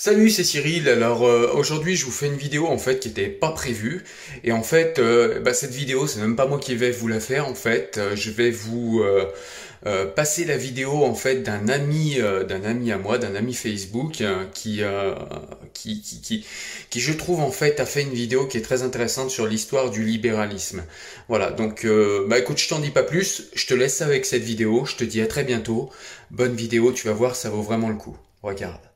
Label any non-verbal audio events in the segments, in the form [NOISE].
Salut, c'est Cyril. Alors euh, aujourd'hui, je vous fais une vidéo en fait qui était pas prévue et en fait, euh, bah, cette vidéo, c'est même pas moi qui vais vous la faire. En fait, Euh, je vais vous euh, passer la vidéo en fait d'un ami, d'un ami à moi, d'un ami Facebook qui, qui, qui, qui, qui, je trouve en fait a fait une vidéo qui est très intéressante sur l'histoire du libéralisme. Voilà. Donc, bah écoute, je t'en dis pas plus. Je te laisse avec cette vidéo. Je te dis à très bientôt. Bonne vidéo. Tu vas voir, ça vaut vraiment le coup. Regarde.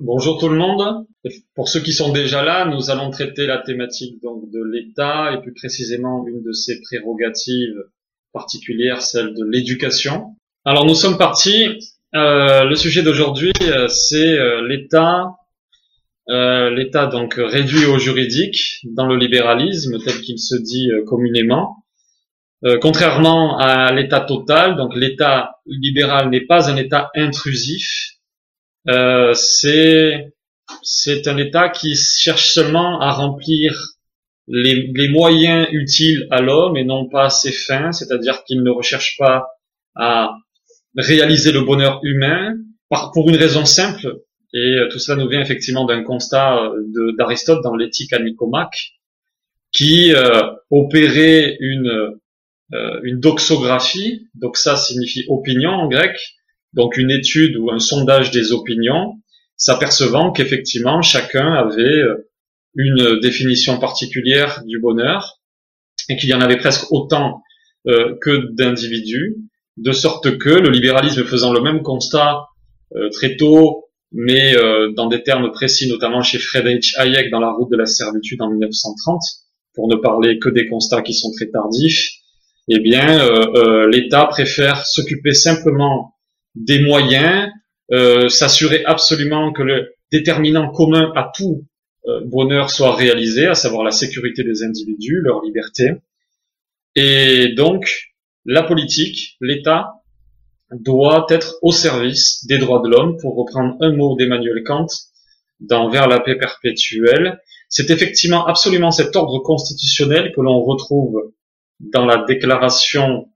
Bonjour tout le monde. Pour ceux qui sont déjà là, nous allons traiter la thématique donc de l'État et plus précisément une de ses prérogatives particulières, celle de l'éducation. Alors nous sommes partis. Euh, le sujet d'aujourd'hui, euh, c'est euh, l'État, l'État donc réduit au juridique dans le libéralisme tel qu'il se dit communément. Contrairement à l'État total, donc l'État libéral n'est pas un État intrusif, euh, c'est c'est un État qui cherche seulement à remplir les, les moyens utiles à l'homme et non pas ses fins, c'est-à-dire qu'il ne recherche pas à réaliser le bonheur humain par, pour une raison simple, et euh, tout cela nous vient effectivement d'un constat euh, d'Aristote dans l'éthique à Nicomaque, qui euh, opérait une, euh, une doxographie, doxa signifie opinion en grec, donc une étude ou un sondage des opinions, s'apercevant qu'effectivement chacun avait euh, une définition particulière du bonheur et qu'il y en avait presque autant euh, que d'individus, de sorte que le libéralisme faisant le même constat euh, très tôt, mais dans des termes précis, notamment chez Friedrich Hayek dans La route de la servitude en 1930, pour ne parler que des constats qui sont très tardifs, eh bien l'État préfère s'occuper simplement des moyens, euh, s'assurer absolument que le déterminant commun à tout euh, bonheur soit réalisé, à savoir la sécurité des individus, leur liberté. Et donc, la politique, l'État, doit être au service des droits de l'homme, pour reprendre un mot d'Emmanuel Kant dans Vers la paix perpétuelle. C'est effectivement absolument cet ordre constitutionnel que l'on retrouve dans la déclaration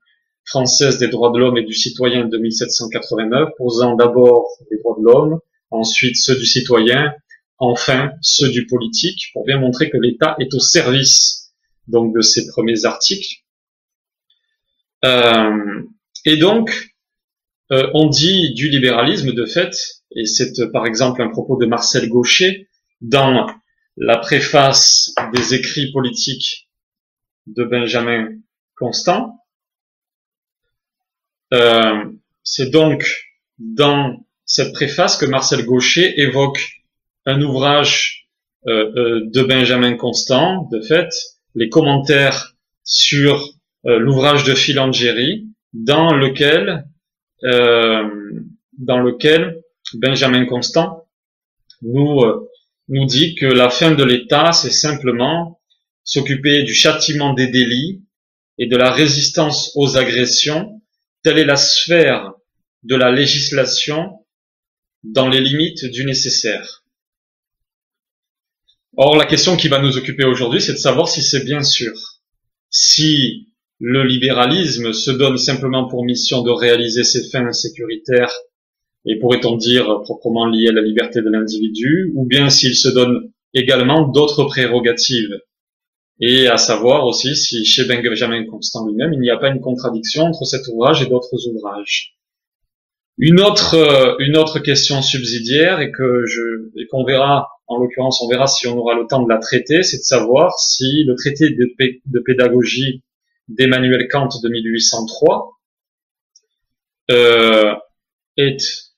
française des droits de l'homme et du citoyen de 1789, posant d'abord les droits de l'homme, ensuite ceux du citoyen, enfin ceux du politique, pour bien montrer que l'État est au service donc de ces premiers articles. Euh, et donc, euh, on dit du libéralisme de fait, et c'est par exemple un propos de Marcel Gaucher dans la préface des écrits politiques de Benjamin Constant, euh, c'est donc dans cette préface que Marcel Gaucher évoque un ouvrage euh, euh, de Benjamin Constant, de fait, les commentaires sur l'ouvrage de Philangéry, dans lequel, dans lequel Benjamin Constant nous nous dit que la fin de l'État, c'est simplement s'occuper du châtiment des délits et de la résistance aux agressions Telle est la sphère de la législation dans les limites du nécessaire. Or, la question qui va nous occuper aujourd'hui, c'est de savoir si c'est bien sûr. Si le libéralisme se donne simplement pour mission de réaliser ses fins sécuritaires et pourrait-on dire proprement liées à la liberté de l'individu, ou bien s'il se donne également d'autres prérogatives et à savoir aussi si chez Benjamin Constant lui-même, il n'y a pas une contradiction entre cet ouvrage et d'autres ouvrages. Une autre, euh, une autre question subsidiaire et que je, et qu'on verra, en l'occurrence, on verra si on aura le temps de la traiter, c'est de savoir si le traité de, de pédagogie d'Emmanuel Kant de 1803 euh, est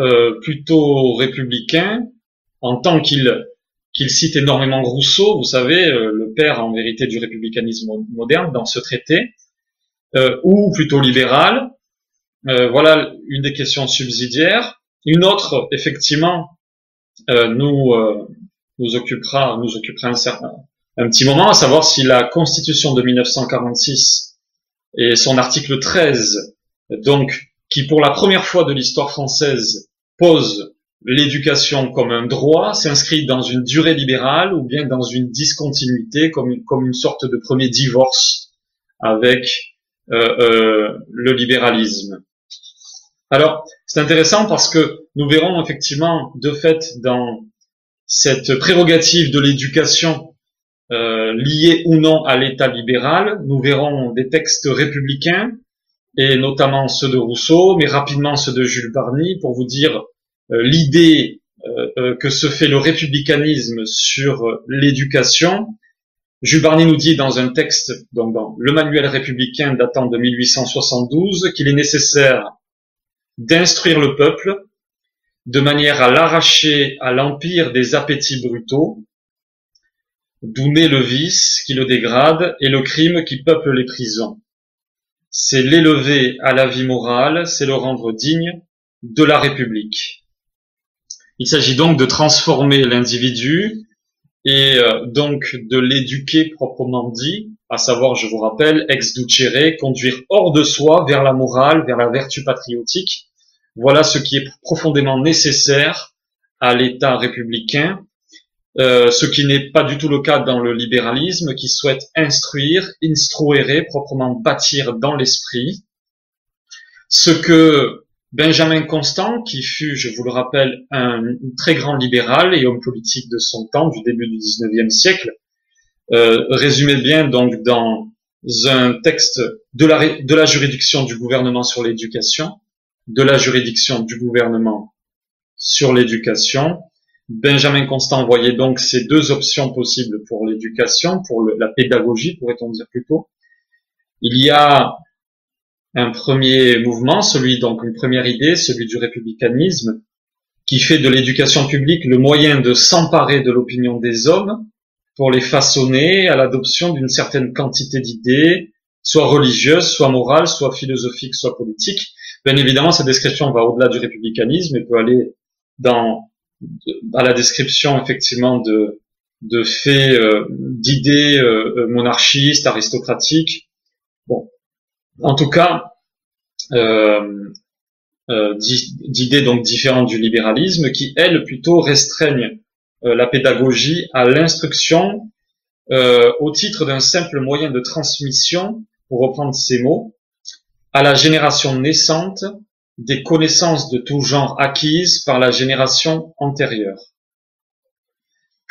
euh, plutôt républicain en tant qu'il qu'il cite énormément Rousseau, vous savez, euh, le père en vérité du républicanisme moderne dans ce traité, euh, ou plutôt libéral. Euh, voilà une des questions subsidiaires. Une autre, effectivement, nous nous occupera nous occupera un, un petit moment, à savoir si la Constitution de 1946 et son article 13, donc qui pour la première fois de l'histoire française pose l'éducation comme un droit s'inscrit dans une durée libérale ou bien dans une discontinuité comme une, sorte de premier divorce avec le libéralisme. Alors, c'est intéressant parce que nous verrons effectivement, de fait, dans cette prérogative de l'éducation euh, liée ou non à l'État libéral, nous verrons des textes républicains, et notamment ceux de Rousseau, mais rapidement ceux de Jules Barny, pour vous dire euh, l'idée euh, que se fait le républicanisme sur l'éducation. Jules Barny nous dit dans un texte, donc dans le manuel républicain datant de 1872, qu'il est nécessaire d'instruire le peuple de manière à l'arracher à l'empire des appétits brutaux, d'où naît le vice qui le dégrade et le crime qui peuple les prisons. C'est l'élever à la vie morale, c'est le rendre digne de la République. Il s'agit donc de transformer l'individu et euh, donc de l'éduquer proprement dit, à savoir, je vous rappelle, ex ducere, conduire hors de soi vers la morale, vers la vertu patriotique. Voilà ce qui est profondément nécessaire à l'État républicain, euh, ce qui n'est pas du tout le cas dans le libéralisme, qui souhaite instruire, instruere, proprement bâtir dans l'esprit. Ce que Benjamin Constant, qui fut, je vous le rappelle, un très grand libéral et homme politique de son temps, du début du XIXe siècle, euh, résumait bien donc dans un texte de la, de la juridiction du gouvernement sur l'éducation, de la juridiction du gouvernement sur l'éducation. Benjamin Constant voyait donc ces deux options possibles pour l'éducation, pour la pédagogie, pourrait-on dire plutôt. Il y a un premier mouvement, celui donc une première idée, celui du républicanisme, qui fait de l'éducation publique le moyen de s'emparer de l'opinion des hommes pour les façonner à l'adoption d'une certaine quantité d'idées, soit religieuses, soit morales, soit philosophiques, soit politiques. Bien évidemment, cette description va au-delà du républicanisme et peut aller dans à la description effectivement de faits, euh, d'idées euh, monarchistes, aristocratiques. Bon, en tout cas, euh, euh, d'idées donc différentes du libéralisme qui, elles, plutôt restreignent euh, la pédagogie à l'instruction au titre d'un simple moyen de transmission, pour reprendre ces mots, à la génération naissante des connaissances de tout genre acquises par la génération antérieure.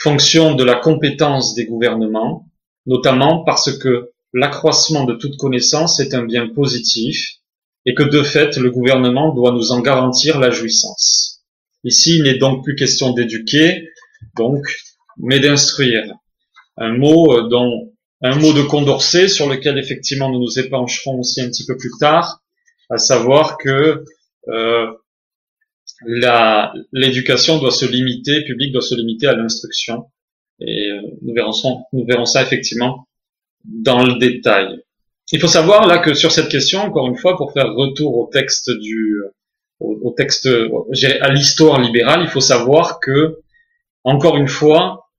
Fonction de la compétence des gouvernements, notamment parce que l'accroissement de toute connaissance est un bien positif et que de fait le gouvernement doit nous en garantir la jouissance. Ici, il n'est donc plus question d'éduquer, donc, mais d'instruire. Un mot euh, dont un mot de Condorcet sur lequel effectivement nous nous épancherons aussi un petit peu plus tard, à savoir que euh, l'éducation doit se limiter, public doit se limiter à l'instruction. Et euh, nous verrons nous verrons ça effectivement dans le détail. Il faut savoir là que sur cette question, encore une fois, pour faire retour au texte du, au, texte, à l'histoire libérale, il faut savoir que, encore une fois,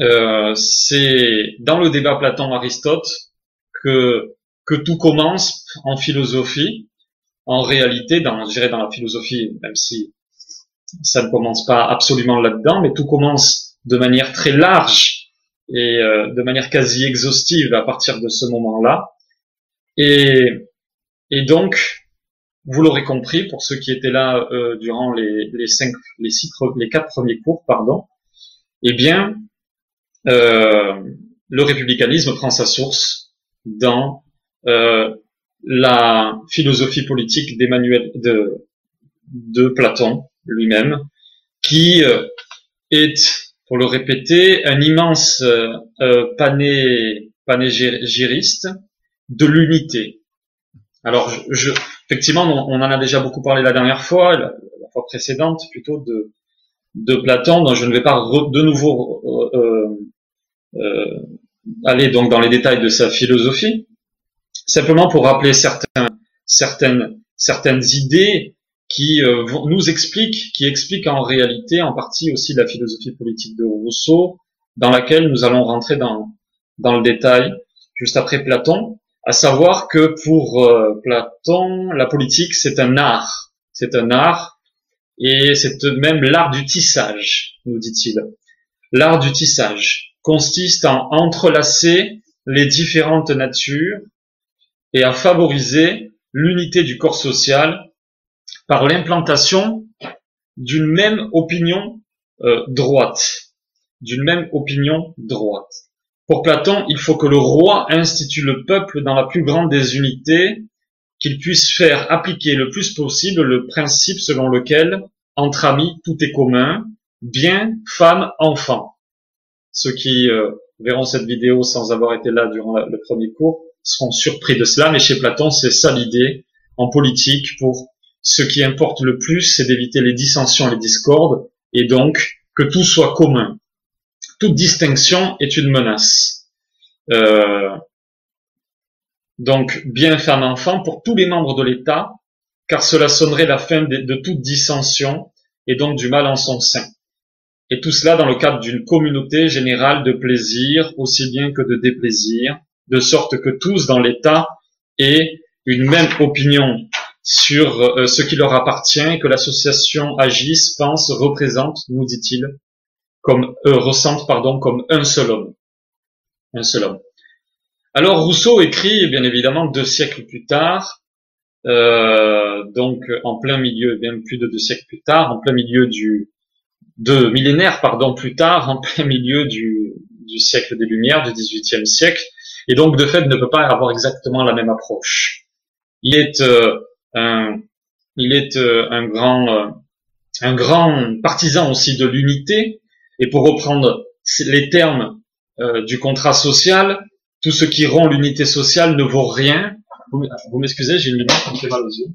euh, c'est dans le débat Platon-Aristote que que tout commence en philosophie. En réalité, dans, je dans la philosophie, même si ça ne commence pas absolument là-dedans, mais tout commence de manière très large et euh, de manière quasi exhaustive à partir de ce moment-là. Et, et donc, vous l'aurez compris, pour ceux qui étaient là euh, durant les, les cinq, les six, les quatre premiers cours, pardon, eh bien, euh, le républicanisme prend sa source dans euh, la philosophie politique d'Emmanuel de, de Platon lui-même, qui euh, est pour le répéter, un immense euh, euh pané, panégyriste de l'unité. Alors, je, effectivement, on, en a déjà beaucoup parlé la dernière fois, la, fois précédente plutôt de, de Platon, dont je ne vais pas de nouveau euh, euh, aller donc dans les détails de sa philosophie, simplement pour rappeler certains, certaines, certaines idées qui euh, nous explique, qui explique en réalité en partie aussi la philosophie politique de Rousseau, dans laquelle nous allons rentrer dans, dans le détail juste après Platon, à savoir que pour euh, Platon, la politique c'est un art, c'est un art, et c'est même l'art du tissage, nous dit-il. L'art du tissage consiste en entrelacer les différentes natures et à favoriser l'unité du corps social par l'implantation d'une même opinion euh, droite, d'une même opinion droite. Pour Platon, il faut que le roi institue le peuple dans la plus grande des unités, qu'il puisse faire appliquer le plus possible le principe selon lequel, entre amis, tout est commun, bien, femme, enfant. Ceux qui euh, verront cette vidéo sans avoir été là durant le premier cours seront surpris de cela, mais chez Platon, c'est ça l'idée en politique pour ce qui importe le plus, c'est d'éviter les dissensions et les discordes, et donc que tout soit commun. Toute distinction est une menace. Euh, donc, bien femme enfant pour tous les membres de l'État, car cela sonnerait la fin de, de toute dissension et donc du mal en son sein. Et tout cela dans le cadre d'une communauté générale de plaisir aussi bien que de déplaisir, de sorte que tous dans l'État aient une même opinion sur euh, ce qui leur appartient que l'association agisse, pense, représente, nous dit-il, comme euh, pardon comme un seul homme, un seul homme. Alors Rousseau écrit bien évidemment deux siècles plus tard, euh, donc en plein milieu, bien plus de deux siècles plus tard, en plein milieu du deux millénaires pardon plus tard, en plein milieu du, du siècle des Lumières, du XVIIIe siècle, et donc de fait ne peut pas avoir exactement la même approche. Il est euh, un, il est euh, un grand, euh, un grand partisan aussi de l'unité. Et pour reprendre les termes euh, du contrat social, tout ce qui rend l'unité sociale ne vaut rien. Vous, m'excusez, j'ai une lumière qui me fait mal aux yeux.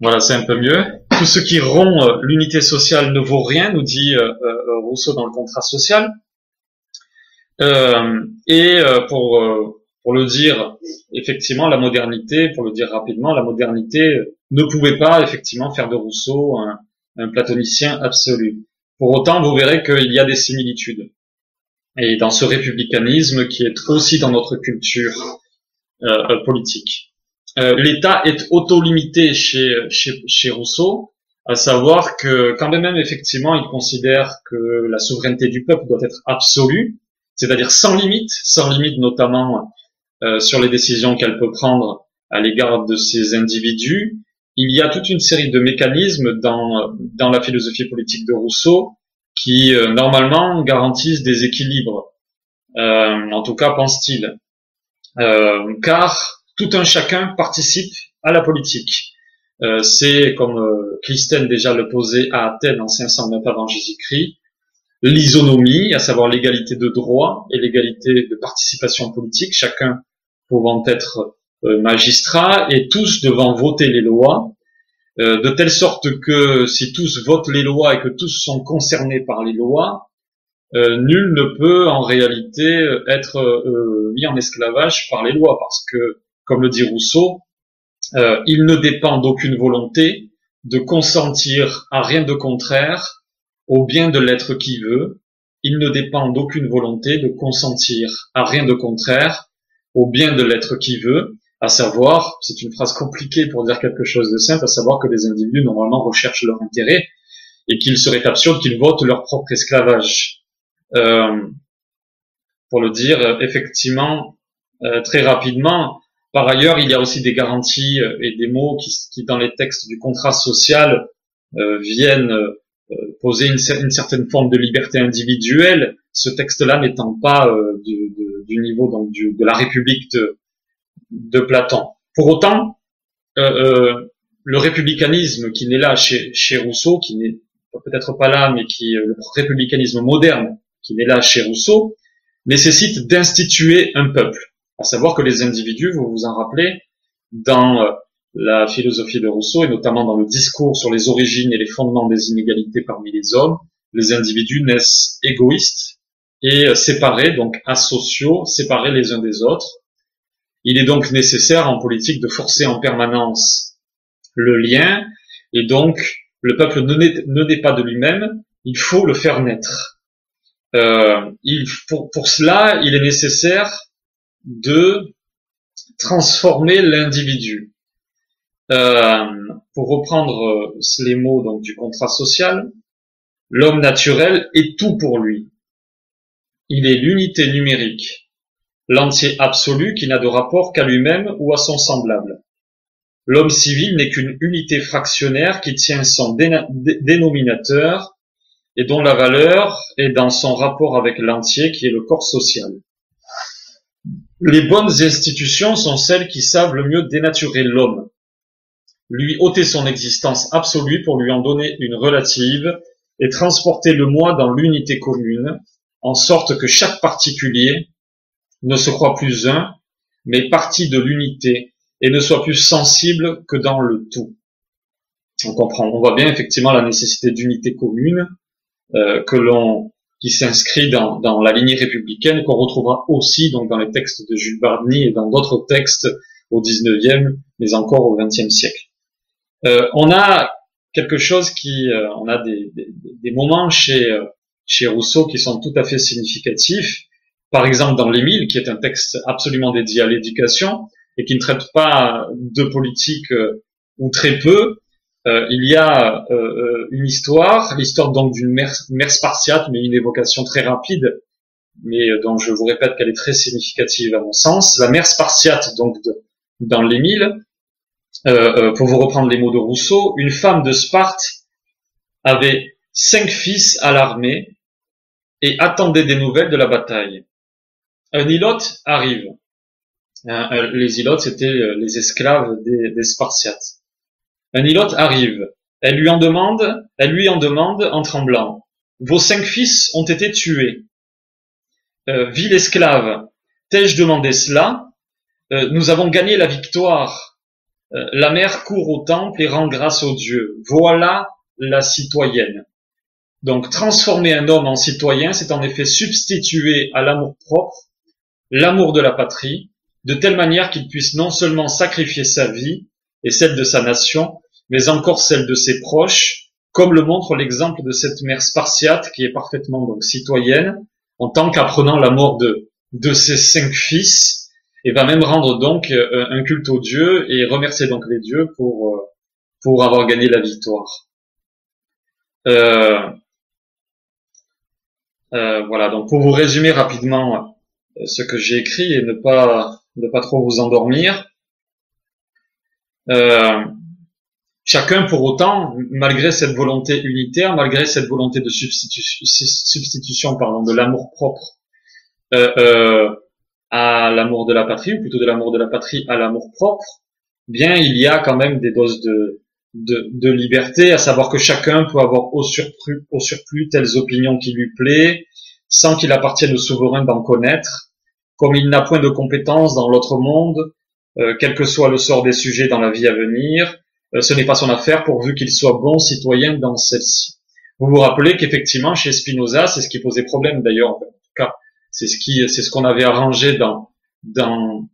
Voilà, c'est un peu mieux. Tout ce qui rompt l'unité sociale ne vaut rien, nous dit Rousseau dans le contrat social. Euh, et euh, pour euh, pour le dire effectivement, la modernité, pour le dire rapidement, la modernité ne pouvait pas effectivement faire de Rousseau un, platonicien absolu. Pour autant, vous verrez qu'il y a des similitudes. Et dans ce républicanisme qui est aussi dans notre culture euh, politique. Euh, L'État est auto-limité chez, chez, chez Rousseau, à savoir que quand même effectivement il considère que la souveraineté du peuple doit être absolue, c'est-à-dire sans limite, sans limite notamment euh, sur les décisions qu'elle peut prendre à l'égard de ces individus. Il y a toute une série de mécanismes dans, dans la philosophie politique de Rousseau qui euh, normalement garantissent des équilibres. Euh, en tout cas, pense-t-il. car tout un chacun participe à la politique. c'est comme Clisthène déjà le posait à Athènes en 509 avant Jésus-Christ, l'isonomie, à savoir l'égalité de droit et l'égalité de participation politique, chacun pouvant être euh, magistrat et tous devant voter les lois, euh, de telle sorte que si tous votent les lois et que tous sont concernés par les lois, euh, nul ne peut en réalité être mis en esclavage par les lois, parce que, comme le dit Rousseau, il ne dépend d'aucune volonté de consentir à rien de contraire au bien de l'être qui veut, il ne dépend d'aucune volonté de consentir à rien de contraire au bien de l'être qui veut, à savoir, c'est une phrase compliquée pour dire quelque chose de simple, à savoir que les individus normalement recherchent leur intérêt et qu'il serait absurde qu'ils votent leur propre esclavage. Euh, pour le dire effectivement euh, très rapidement, par ailleurs, il y a aussi des garanties et des mots qui, qui dans les textes du contrat social viennent euh, poser une, certaine forme de liberté individuelle, ce texte-là n'étant pas euh, du, niveau donc de la République de, Platon. Pour autant, euh, le républicanisme qui n'est là chez, chez Rousseau, qui n'est peut-être pas là, mais qui le républicanisme moderne qui n'est là chez Rousseau, nécessite d'instituer un peuple. À savoir que les individus, vous vous en rappelez, dans la philosophie de Rousseau, et notamment dans le discours sur les origines et les fondements des inégalités parmi les hommes, les individus naissent égoïstes et séparés, donc asociaux, séparés les uns des autres. Il est donc nécessaire en politique de forcer en permanence le lien, et donc le peuple ne naît, pas de lui-même, il faut le faire naître. Euh, pour cela, il est nécessaire de transformer l'individu. Euh, pour reprendre euh, les mots donc du contrat social, l'homme naturel est tout pour lui. il est l'unité numérique, l'entier absolu qui n'a de rapport qu'à lui-même ou à son semblable. L'homme civil n'est qu'une unité fractionnaire qui tient son dénominateur et dont la valeur est dans son rapport avec l'entier qui est le corps social. Les bonnes institutions sont celles qui savent le mieux dénaturer l'homme, lui ôter son existence absolue pour lui en donner une relative et transporter le moi dans l'unité commune, en sorte que chaque particulier ne se croit plus un, mais partie de l'unité, et ne soit plus sensible que dans le tout. On comprend, on voit bien effectivement la nécessité d'unité commune euh, que l'on qui s'inscrit dans, dans, la lignée républicaine qu'on retrouvera aussi donc dans les textes de Jules Barny et dans d'autres textes au 19e, mais encore au 20e siècle. Euh, on a quelque chose qui, euh, on a des, des, des moments chez euh, chez Rousseau qui sont tout à fait significatifs. Par exemple, dans l'Émile, qui est un texte absolument dédié à l'éducation et qui ne traite pas de politique ou très peu, euh, il y a euh, une histoire, l'histoire donc d'une mère, mère, spartiate, mais une évocation très rapide, mais dont je vous répète qu'elle est très significative à mon sens. La mère spartiate, donc dans l'Émile, euh, pour vous reprendre les mots de Rousseau, une femme de Sparte avait cinq fils à l'armée et attendait des nouvelles de la bataille. Un ilote arrive. Les ilotes, c'était les esclaves des, Spartiates. Un ilote arrive. Elle lui en demande, elle lui en demande en tremblant. Vos cinq fils ont été tués. Euh, ville esclave, t'ai-je demandé cela? Euh, Nous avons gagné la victoire. Euh, la mère court au temple et rend grâce aux dieux. Voilà la citoyenne. Donc transformer un homme en citoyen, c'est en effet substituer à l'amour propre l'amour de la patrie, de telle manière qu'il puisse non seulement sacrifier sa vie et celle de sa nation, mais encore celle de ses proches, comme le montre l'exemple de cette mère spartiate qui est parfaitement donc citoyenne, en tant qu'apprenant la mort de, de ses cinq fils, et va même rendre donc euh, un culte aux dieux et remercier donc les dieux pour, euh, pour avoir gagné la victoire. Euh, euh, voilà, donc pour vous résumer rapidement ce que j'ai écrit et ne pas ne pas trop vous endormir. Euh, Chacun, pour autant, malgré cette volonté unitaire, malgré cette volonté de substitution, pardon, de l'amour propre euh, euh, à l'amour de la patrie, ou plutôt de l'amour de la patrie à l'amour propre, bien il y a quand même des doses de, de, de, liberté, à savoir que chacun peut avoir au surplus, au surplus telles opinions qui lui plaît, sans qu'il appartienne au souverain d'en connaître, comme il n'a point de compétence dans l'autre monde, euh, quel que soit le sort des sujets dans la vie à venir, euh, ce n'est pas son affaire pourvu qu'il soit bon citoyen dans celle-ci. Vous vous rappelez qu'effectivement chez Spinoza, c'est ce qui posait problème d'ailleurs, c'est ce qui, c'est ce qu'on avait arrangé dans dans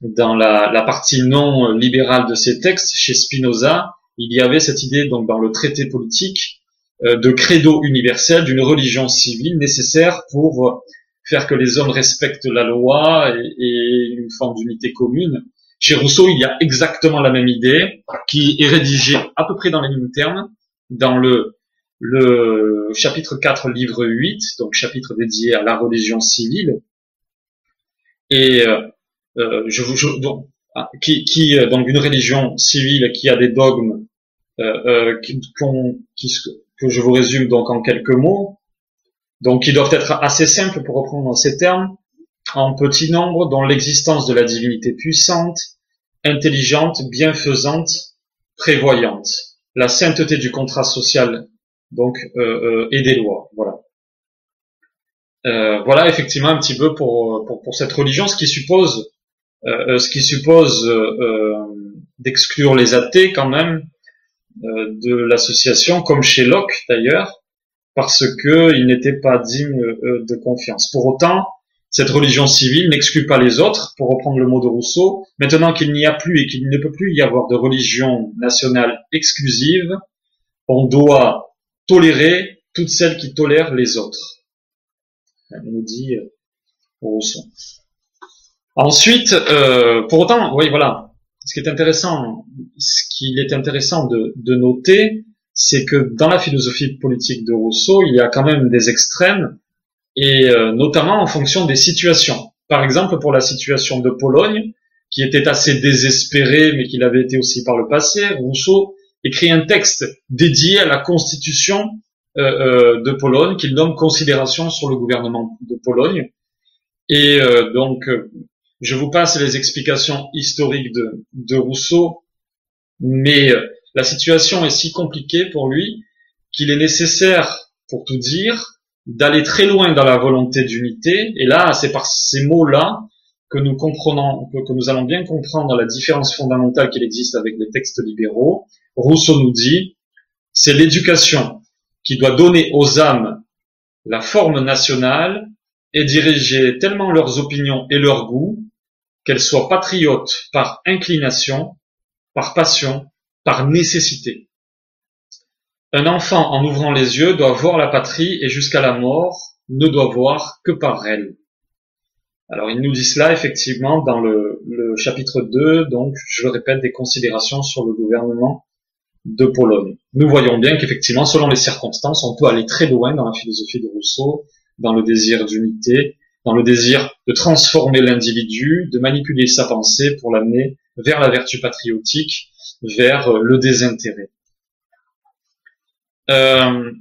dans la, la, partie non libérale de ces textes. Chez Spinoza, il y avait cette idée donc dans le traité politique euh, de credo universel, d'une religion civile nécessaire pour faire que les hommes respectent la loi et, et une forme d'unité commune. Chez Rousseau, il y a exactement la même idée qui est rédigée à peu près dans les mêmes termes dans le, le chapitre 4, livre 8, donc chapitre dédié à la religion civile. Et euh, euh je vous donc, ah, qui, qui euh, donc une religion civile qui a des dogmes euh, euh qui, qui, que je vous résume donc en quelques mots, donc qui doivent être assez simples pour reprendre ces termes, en petit nombre, dont l'existence de la divinité puissante, intelligente, bienfaisante, prévoyante, la sainteté du contrat social, donc euh, euh, et des lois, voilà. Euh, voilà effectivement un petit peu pour, pour, pour cette religion, ce qui suppose ce qui suppose d'exclure les athées quand même de l'association, comme chez Locke d'ailleurs, parce que il n'était pas digne de confiance. Pour autant, cette religion civile n'exclut pas les autres, pour reprendre le mot de Rousseau. Maintenant qu'il n'y a plus et qu'il ne peut plus y avoir de religion nationale exclusive, on doit tolérer toutes celles qui tolèrent les autres. nous dit Rousseau. Ensuite, euh, pour autant, oui, voilà. Ce qui est intéressant, ce qu'il est intéressant de, de noter, c'est que dans la philosophie politique de Rousseau, il y a quand même des extrêmes et euh, notamment en fonction des situations. Par exemple, pour la situation de Pologne, qui était assez désespérée, mais qui l'avait été aussi par le passé, Rousseau écrit un texte dédié à la constitution euh, euh, de Pologne, qu'il nomme Considération sur le gouvernement de Pologne. Et donc, je vous passe les explications historiques de, de Rousseau, mais la situation est si compliquée pour lui qu'il est nécessaire, pour tout dire, d'aller très loin dans la volonté d'unité. Et là, c'est par ces mots-là que nous comprenons, que, nous allons bien comprendre la différence fondamentale qu'il existe avec les textes libéraux. Rousseau nous dit, c'est l'éducation qui doit donner aux âmes la forme nationale et diriger tellement leurs opinions et leurs goûts qu'elles soient patriotes par inclination, par passion, par nécessité. Un enfant, en ouvrant les yeux, doit voir la patrie et jusqu'à la mort ne doit voir que par elle. Alors il nous dit cela effectivement dans le, chapitre 2, donc je répète, des considérations sur le gouvernement de Pologne. Nous voyons bien qu'effectivement, selon les circonstances, on peut aller très loin dans la philosophie de Rousseau, dans le désir d'unité, dans le désir de transformer l'individu, de manipuler sa pensée pour l'amener vers la vertu patriotique, vers le désintérêt. Euh,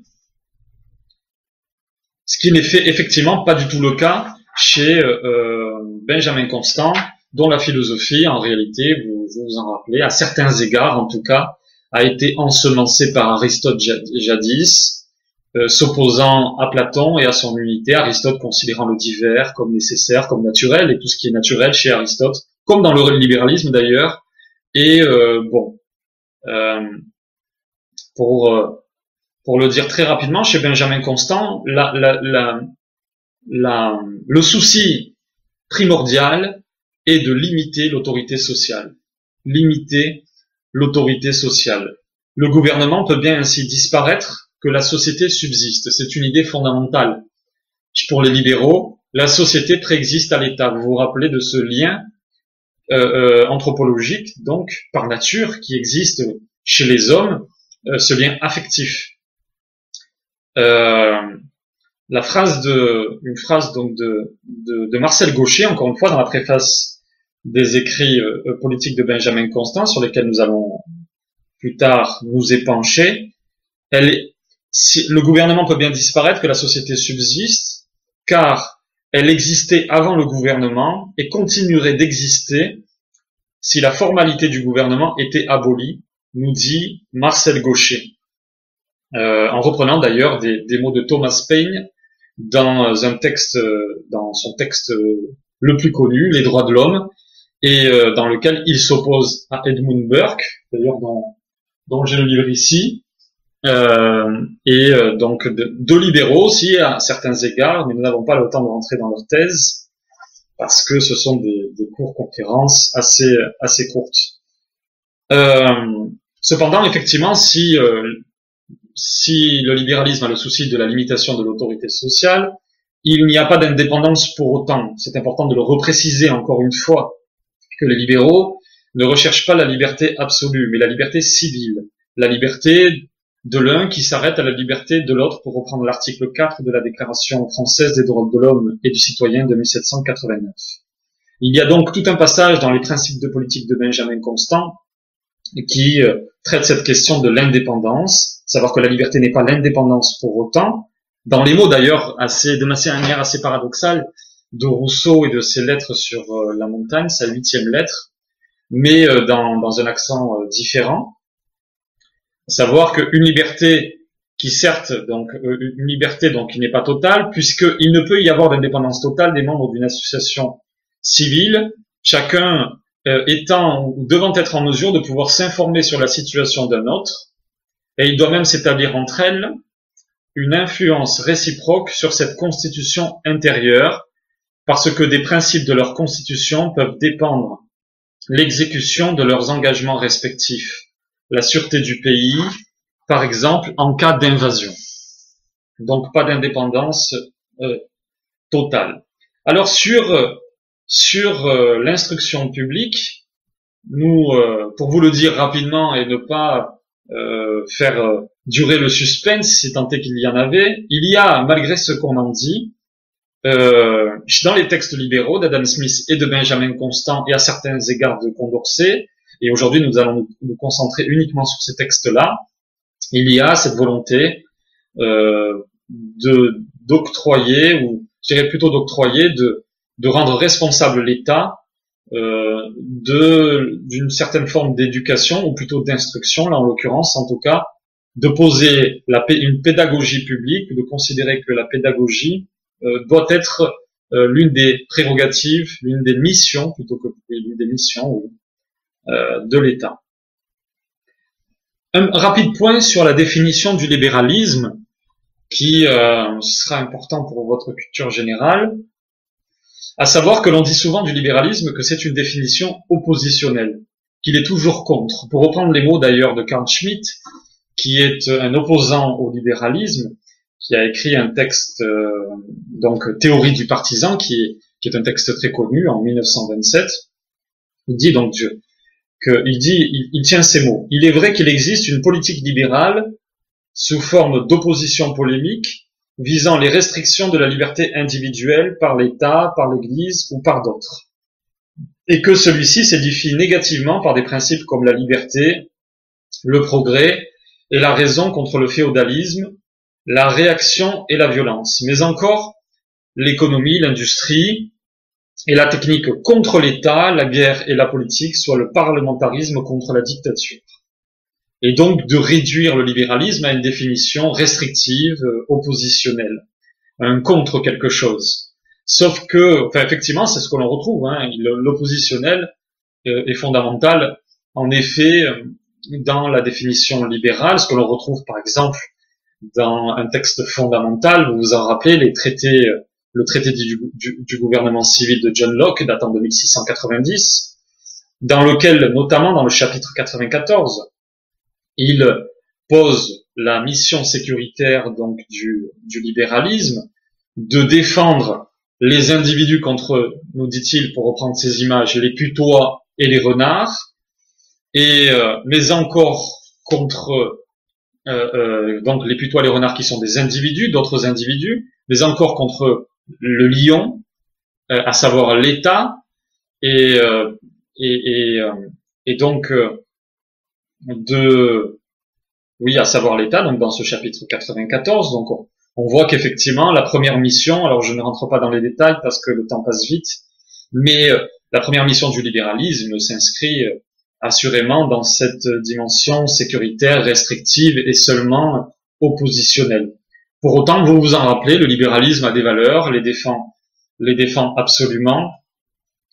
ce qui n'est fait effectivement pas du tout le cas chez euh, Benjamin Constant, dont la philosophie, en réalité, vous, vous en rappelez, à certains égards en tout cas, a été ensemencée par Aristote jadis, euh, s'opposant à Platon et à son unité, Aristote considérant le divers comme nécessaire, comme naturel, et tout ce qui est naturel chez Aristote, comme dans le libéralisme d'ailleurs. Et euh, bon, euh, pour pour le dire très rapidement, chez Benjamin Constant, la, la, la, le souci primordial est de limiter l'autorité sociale. Limiter l'autorité sociale. Le gouvernement peut bien ainsi disparaître que la société subsiste. C'est une idée fondamentale. Pour les libéraux, la société préexiste à l'État. Vous vous rappelez de ce lien euh, euh, anthropologique, donc par nature, qui existe chez les hommes, euh, ce lien affectif. La phrase de, une phrase donc de, de, Marcel Gaucher, encore une fois dans la préface des écrits euh, politiques de Benjamin Constant, sur lesquels nous allons plus tard nous épancher. Elle, si, le gouvernement peut bien disparaître, que la société subsiste, car elle existait avant le gouvernement et continuerait d'exister si la formalité du gouvernement était abolie, nous dit Marcel Gaucher. Euh, en reprenant d'ailleurs des, mots de Thomas Paine dans un texte, dans son texte le plus connu, Les droits de l'homme, et euh, dans lequel il s'oppose à Edmund Burke, d'ailleurs dont, dont j'ai le livre ici, euh, et donc de, libéraux aussi à certains égards, mais nous n'avons pas le temps de rentrer dans leur thèse parce que ce sont des, des cours conférences assez assez courtes. cependant, effectivement, si si le libéralisme a le souci de la limitation de l'autorité sociale, il n'y a pas d'indépendance pour autant. C'est important de le repréciser encore une fois, que les libéraux ne recherchent pas la liberté absolue, mais la liberté civile, la liberté de l'un qui s'arrête à la liberté de l'autre, pour reprendre l'article 4 de la Déclaration française des droits de l'homme et du citoyen de 1789. Il y a donc tout un passage dans les principes de politique de Benjamin Constant qui euh, traite cette question de l'indépendance, savoir que la liberté n'est pas l'indépendance pour autant. Dans les mots d'ailleurs, assez, de manière assez paradoxale, de Rousseau et de ses lettres sur euh, la montagne, sa huitième lettre, mais euh, dans, dans, un accent différent. Savoir qu'une liberté qui certes donc une liberté donc qui n'est pas totale puisqu'il ne peut y avoir d'indépendance totale des membres d'une association civile, chacun euh, étant ou devant être en mesure de pouvoir s'informer sur la situation d'un autre, et il doit même s'établir entre elles une influence réciproque sur cette constitution intérieure, parce que des principes de leur constitution peuvent dépendre l'exécution de leurs engagements respectifs, la sûreté du pays, par exemple, en cas d'invasion. Donc pas d'indépendance euh, totale. Alors sur euh, sur euh, l'instruction publique, nous, euh, pour vous le dire rapidement et ne pas euh, faire durer le suspense, si tant est qu'il y en avait, il y a, malgré ce qu'on en dit, euh, dans les textes libéraux d'Adam Smith et de Benjamin Constant et à certains égards de Condorcet, et aujourd'hui nous allons nous concentrer uniquement sur ces textes-là, il y a cette volonté euh, de d'octroyer, ou je dirais plutôt d'octroyer, de, de rendre responsable l'État euh, d'une certaine forme d'éducation, ou plutôt d'instruction, là en l'occurrence en tout cas, de poser la, une pédagogie publique, de considérer que la pédagogie euh, doit être euh, l'une des prérogatives, l'une des missions, plutôt que l'une des missions euh, de l'État. Un rapide point sur la définition du libéralisme, qui sera important pour votre culture générale, à savoir que l'on dit souvent du libéralisme que c'est une définition oppositionnelle, qu'il est toujours contre. Pour reprendre les mots d'ailleurs de Karl Schmitt, qui est un opposant au libéralisme, qui a écrit un texte, euh, donc Théorie du partisan, qui est, un texte très connu en 1927. Il dit donc que il dit, il, tient ces mots. Il est vrai qu'il existe une politique libérale sous forme d'opposition polémique visant les restrictions de la liberté individuelle par l'État, par l'Église ou par d'autres, et que celui-ci s'édifie négativement par des principes comme la liberté, le progrès et la raison contre le féodalisme, la réaction et la violence, mais encore l'économie, l'industrie et la technique contre l'État, la guerre et la politique, soit le parlementarisme contre la dictature. Et donc de réduire le libéralisme à une définition restrictive, euh, oppositionnelle, un contre quelque chose. Sauf que, enfin effectivement, c'est ce que l'on retrouve. Hein, L'oppositionnel euh, est fondamental. En effet, euh, dans la définition libérale, ce que l'on retrouve par exemple dans un texte fondamental, vous vous en rappelez, les traités, le traité du, du, gouvernement civil de John Locke datant de 1690, dans lequel, notamment dans le chapitre 94, il pose la mission sécuritaire donc du, libéralisme de défendre les individus contre, nous dit-il, pour reprendre ces images, les putois et les renards, et euh, mais encore contre euh, euh, donc les putois, les renards qui sont des individus, d'autres individus, mais encore contre le lion, à savoir l'État, et, et, et, et, donc de oui, à savoir l'État, donc dans ce chapitre 94, donc on, voit qu'effectivement la première mission, alors je ne rentre pas dans les détails parce que le temps passe vite, mais la première mission du libéralisme s'inscrit assurément dans cette dimension sécuritaire, restrictive et seulement oppositionnelle. Pour autant, vous vous en rappelez, le libéralisme a des valeurs, les défend, les défend absolument,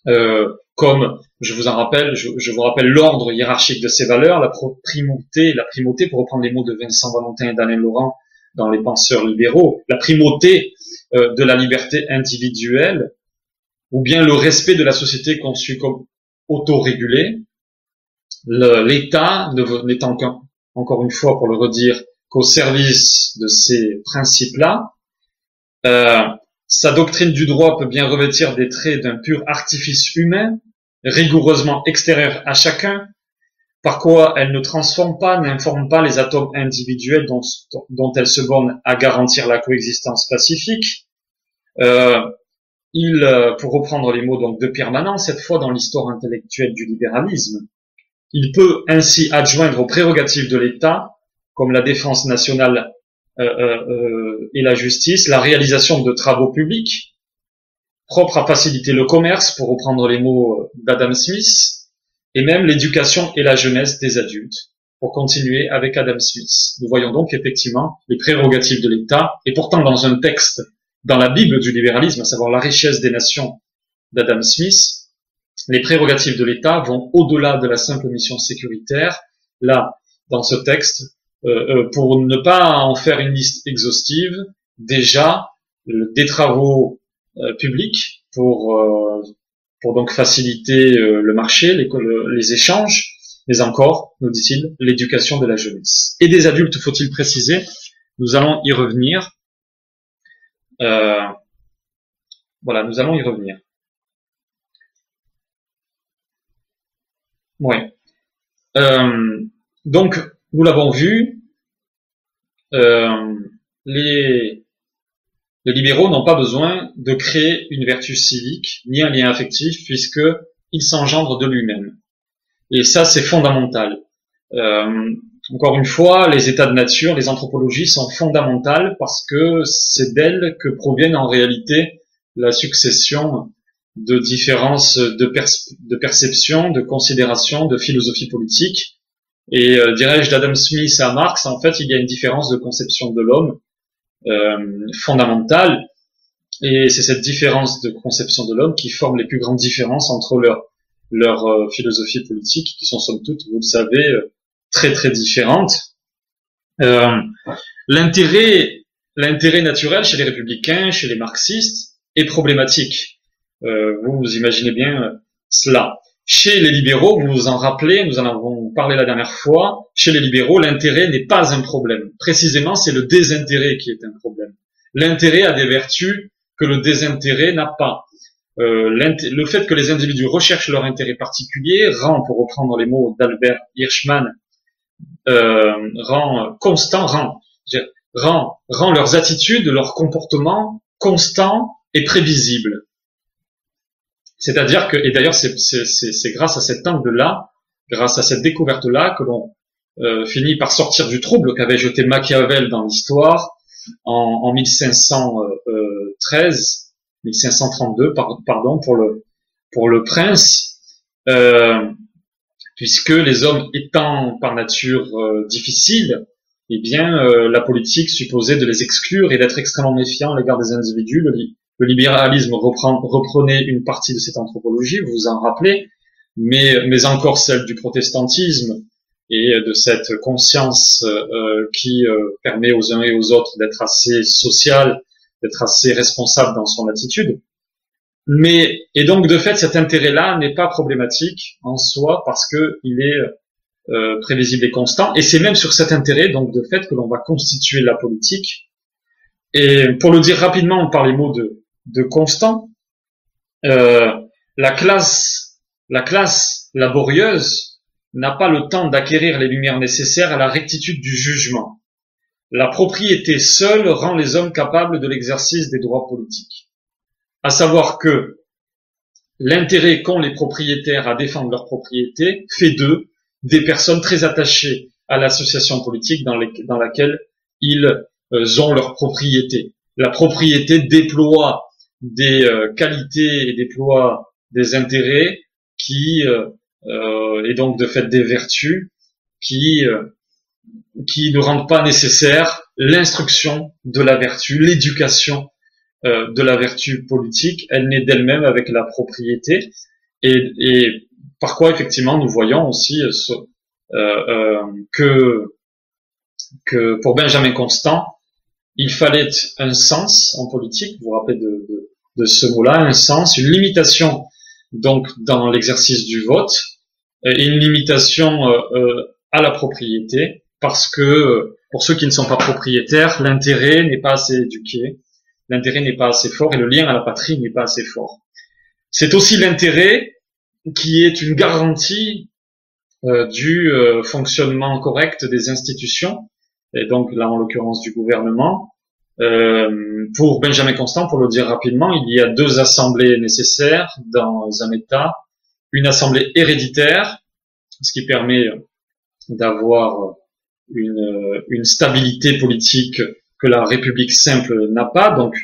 euh, comme je vous en rappelle, je, vous rappelle l'ordre hiérarchique de ces valeurs, la primauté, la primauté, pour reprendre les mots de Vincent Valentin et d'Alain Laurent dans les penseurs libéraux, la primauté euh, de la liberté individuelle, ou bien le respect de la société conçue comme autorégulée, l'État n'étant encore une fois pour le redire qu'au service de ces principes-là, euh, sa doctrine du droit peut bien revêtir des traits d'un pur artifice humain, rigoureusement extérieur à chacun, par quoi elle ne transforme pas, n'informe pas les atomes individuels dont, elle se borne à garantir la coexistence pacifique. Euh, il, euh, pour reprendre les mots donc de Pierre Manant, cette fois dans l'histoire intellectuelle du libéralisme, il peut ainsi adjoindre aux prérogatives de l'État, comme la défense nationale et la justice, la réalisation de travaux publics, propres à faciliter le commerce, pour reprendre les mots d'Adam Smith, et même l'éducation et la jeunesse des adultes, pour continuer avec Adam Smith. Nous voyons donc effectivement les prérogatives de l'État, et pourtant dans un texte dans la Bible du libéralisme, à savoir la richesse des nations d'Adam Smith, les prérogatives de l'État vont au-delà de la simple mission sécuritaire. Là, dans ce texte, euh, euh, pour ne pas en faire une liste exhaustive, déjà des travaux euh, publics pour pour donc faciliter le marché, les, les échanges, mais encore, nous dit-il, l'éducation de la jeunesse et des adultes, faut-il préciser. Nous allons y revenir. voilà, nous allons y revenir. Oui. Euh, donc, nous l'avons vu, euh, les, les libéraux n'ont pas besoin de créer une vertu civique ni un lien affectif puisque il s'engendre de lui-même. Et ça, c'est fondamental. Euh, encore une fois, les états de nature, les anthropologies sont fondamentales parce que c'est d'elles que proviennent en réalité la succession de différences de, de perception, de considération, de philosophie politique. Et euh, dirais-je d'Adam Smith à Marx, en fait, il y a une différence de conception de l'homme euh, fondamentale. Et c'est cette différence de conception de l'homme qui forme les plus grandes différences entre leur, leur euh, philosophie qui sont somme toute, vous le savez, euh, très très différentes. Euh, l'intérêt, l'intérêt naturel chez les républicains, chez les marxistes, est problématique. Euh, vous, vous imaginez bien cela. Chez les libéraux, vous vous en rappelez, nous en avons parlé la dernière fois, chez les libéraux, l'intérêt n'est pas un problème. Précisément, c'est le désintérêt qui est un problème. L'intérêt a des vertus que le désintérêt n'a pas. Euh, le fait que les individus recherchent leur intérêt particulier rend, pour reprendre les mots d'Albert Hirschman, euh, rend constant, rend, rend, rend leurs attitudes, leurs comportements constants et prévisibles. C'est-à-dire que, et d'ailleurs c'est grâce à cet angle-là, grâce à cette découverte-là, que l'on euh, finit par sortir du trouble qu'avait jeté Machiavel dans l'histoire en, en, 1513, 1532, pardon, pour le pour le prince, euh, puisque les hommes étant par nature euh, difficiles, eh bien euh, la politique supposait de les exclure et d'être extrêmement méfiant à l'égard des individus. Le, le libéralisme reprenait une partie de cette anthropologie, vous vous en rappelez, mais, encore celle du protestantisme et de cette conscience euh, qui euh, permet aux uns et aux autres d'être assez social, d'être assez responsable dans son attitude. Mais et donc de fait, cet intérêt-là n'est pas problématique en soi parce que il est euh, prévisible et constant. Et c'est même sur cet intérêt, donc de fait, que l'on va constituer la politique. Et pour le dire rapidement par les mots de de constant. Euh, la classe, la classe laborieuse n'a pas le temps d'acquérir les lumières nécessaires à la rectitude du jugement. La propriété seule rend les hommes capables de l'exercice des droits politiques. À savoir que l'intérêt qu'ont les propriétaires à défendre leur propriété fait d'eux des personnes très attachées à l'association politique dans, dans laquelle ils euh, ont leur propriété. La propriété déploie des euh, qualités et déploie des intérêts qui euh, euh, et donc de fait des vertus qui qui ne rendent pas nécessaire l'instruction de la vertu, l'éducation de la vertu politique. Elle naît d'elle-même avec la propriété et, et, par quoi effectivement nous voyons aussi que que pour Benjamin Constant, il fallait un sens en politique. Vous vous rappelez de, de, ce mot-là, un sens, une limitation donc dans l'exercice du vote et une limitation euh, euh, à la propriété parce que pour ceux qui ne sont pas propriétaires, l'intérêt n'est pas assez éduqué, l'intérêt n'est pas assez fort et le lien à la patrie n'est pas assez fort. C'est aussi l'intérêt qui est une garantie euh, du fonctionnement correct des institutions et donc là en l'occurrence du gouvernement. Euh, pour Benjamin Constant, pour le dire rapidement, il y a deux assemblées nécessaires dans un État. Une assemblée héréditaire, ce qui permet d'avoir une, une stabilité politique que la République simple n'a pas. Donc,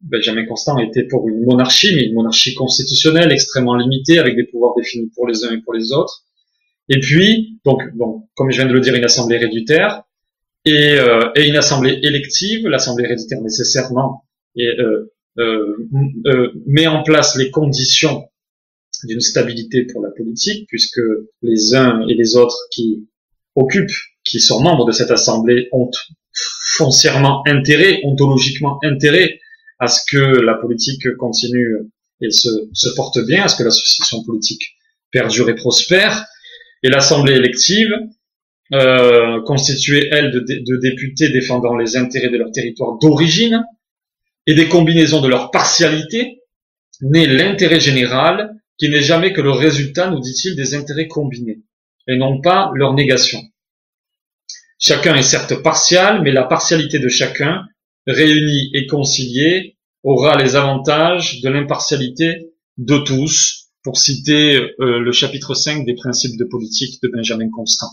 Benjamin Constant était pour une monarchie, mais une monarchie constitutionnelle extrêmement limitée, avec des pouvoirs définis pour les uns et pour les autres. Et puis, donc, bon, comme je viens de le dire, une assemblée héréditaire, et, euh, et une assemblée élective, l'assemblée héréditaire nécessairement, et, euh, euh, euh, met en place les conditions d'une stabilité pour la politique, puisque les uns et les autres qui occupent, qui sont membres de cette assemblée, ont foncièrement intérêt, ontologiquement intérêt à ce que la politique continue et se, se porte bien, à ce que l'association politique perdure et prospère. Et l'assemblée élective euh, constituée, elle, de, députés défendant les intérêts de leur territoire d'origine et des combinaisons de leur partialité, naît l'intérêt général qui n'est jamais que le résultat, nous dit-il, des intérêts combinés, et non pas leur négation. Chacun est certes partial, mais la partialité de chacun réunis et conciliés, aura les avantages de l'impartialité de tous, pour citer euh, le chapitre 5 des principes de politique de Benjamin Constant.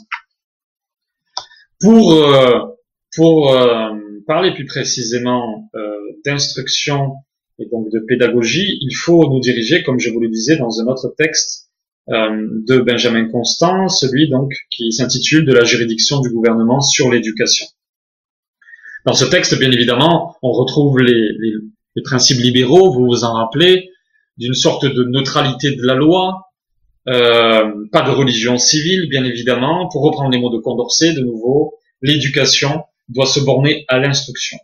Pour, euh, pour euh, parler plus précisément d'instruction et donc de pédagogie, il faut nous diriger, comme je vous le disais, dans un autre texte de Benjamin Constant, celui donc qui s'intitule De la juridiction du gouvernement sur l'éducation. Dans ce texte, bien évidemment, on retrouve les, les, les principes libéraux, vous vous en rappelez, d'une sorte de neutralité de la loi, euh, pas de religion civile, bien évidemment. Pour reprendre les mots de Condorcet, de nouveau, l'éducation doit se borner à l'instruction.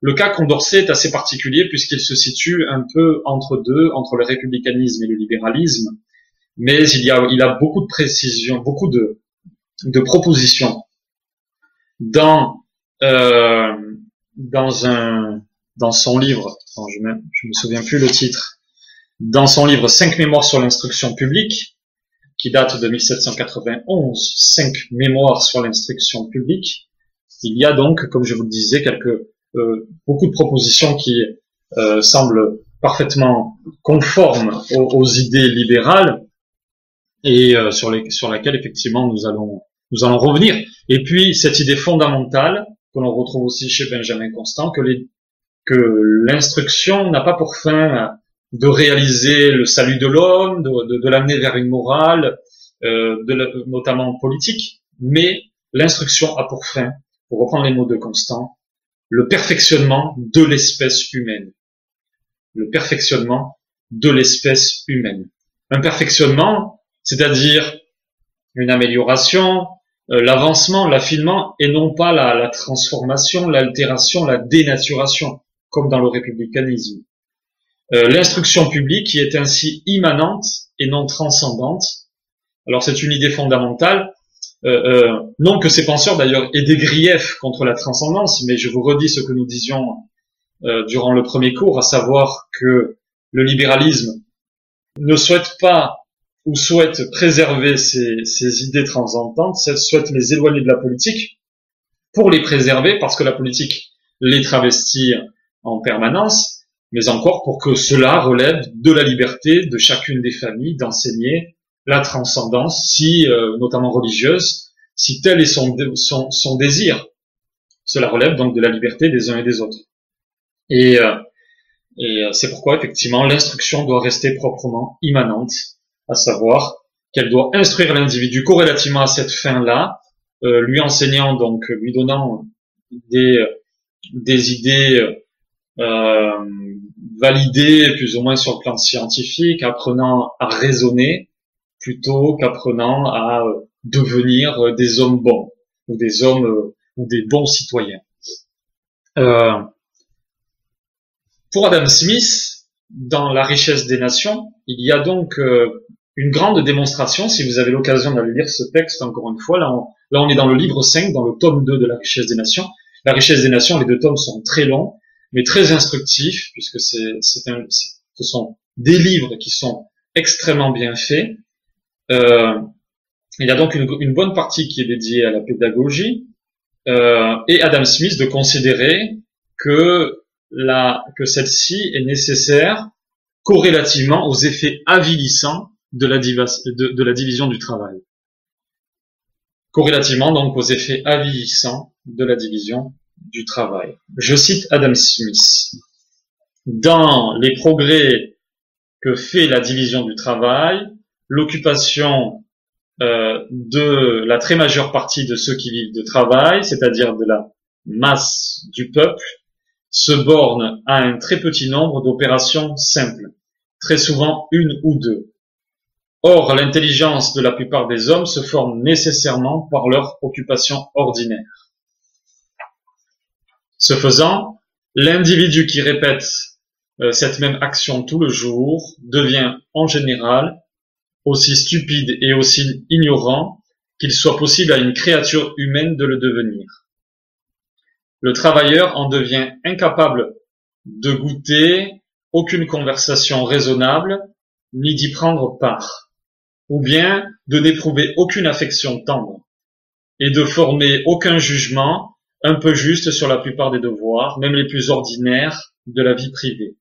Le cas Condorcet est assez particulier puisqu'il se situe un peu entre deux, entre le républicanisme et le libéralisme, mais il y a, il a beaucoup de précisions, beaucoup de, de propositions dans euh, dans un dans son livre, je, me, me souviens plus le titre, dans son livre Cinq mémoires sur l'instruction publique, qui date de 1791, cinq mémoires sur l'instruction publique, il y a donc, comme je vous le disais, quelques euh, beaucoup de propositions qui euh, semblent parfaitement conformes aux, idées libérales et euh, sur, les, sur laquelle effectivement nous allons nous allons revenir. Et puis cette idée fondamentale que l'on retrouve aussi chez Benjamin Constant, que que l'instruction n'a pas pour fin de réaliser le salut de l'homme, de, l'amener vers une morale, euh, notamment politique, mais l'instruction a pour fin, pour reprendre les mots de Constant, le perfectionnement de l'espèce humaine. Le perfectionnement de l'espèce humaine. Un perfectionnement, c'est-à-dire une amélioration, euh, l'avancement, l'affinement, et non pas la transformation, l'altération, la dénaturation, comme dans le républicanisme. Euh, l'instruction publique qui est ainsi immanente et non transcendante. Alors c'est une idée fondamentale. Euh, euh, non que ces penseurs d'ailleurs aient des griefs contre la transcendance, mais je vous redis ce que nous disions durant le premier cours, à savoir que le libéralisme ne souhaite pas ou souhaite préserver ces, ces idées transcendantes, souhaite les éloigner de la politique pour les préserver parce que la politique les travestit en permanence mais encore pour que cela relève de la liberté de chacune des familles d'enseigner la transcendance, si euh, notamment religieuse, si tel est son, son, désir. Cela relève donc de la liberté des uns et des autres. Et, euh, et euh, c'est pourquoi effectivement l'instruction doit rester proprement immanente, à savoir qu'elle doit instruire l'individu corrélativement à cette fin-là, lui enseignant donc, lui donnant des, des idées euh, validé plus ou moins sur le plan scientifique, apprenant à raisonner plutôt qu'apprenant à euh, devenir euh, des hommes bons ou des hommes euh, ou des bons citoyens. Euh, pour Adam Smith, dans La richesse des nations, il y a donc une grande démonstration, si vous avez l'occasion d'aller lire ce texte encore une fois, là on, là on est dans le livre 5, dans le tome 2 de La richesse des nations. La richesse des nations, les deux tomes sont très longs, mais très instructif, puisque c'est, un, ce sont des livres qui sont extrêmement bien faits. Euh, il y a donc une, une, bonne partie qui est dédiée à la pédagogie, euh, et Adam Smith de considérer que, la, que celle-ci est nécessaire corrélativement aux effets avilissants de la, de la division du travail. Corrélativement donc aux effets avilissants de la division Je cite Adam Smith. Dans les progrès que fait la division du travail, l'occupation euh, de la très majeure partie de ceux qui vivent de travail, c'est-à-dire de la masse du peuple, se borne à un très petit nombre d'opérations simples, très souvent une ou deux. Or, l'intelligence de la plupart des hommes se forme nécessairement par leur occupation ordinaire. Ce faisant, l'individu qui répète euh, cette même action tout le jour devient en général aussi stupide et aussi ignorant qu'il soit possible à une créature humaine de le devenir. Le travailleur en devient incapable de goûter aucune conversation raisonnable, ni d'y prendre part, ou bien de n'éprouver aucune affection tendre, et de former aucun jugement un peu juste sur la plupart des devoirs, même les plus ordinaires de la vie privée.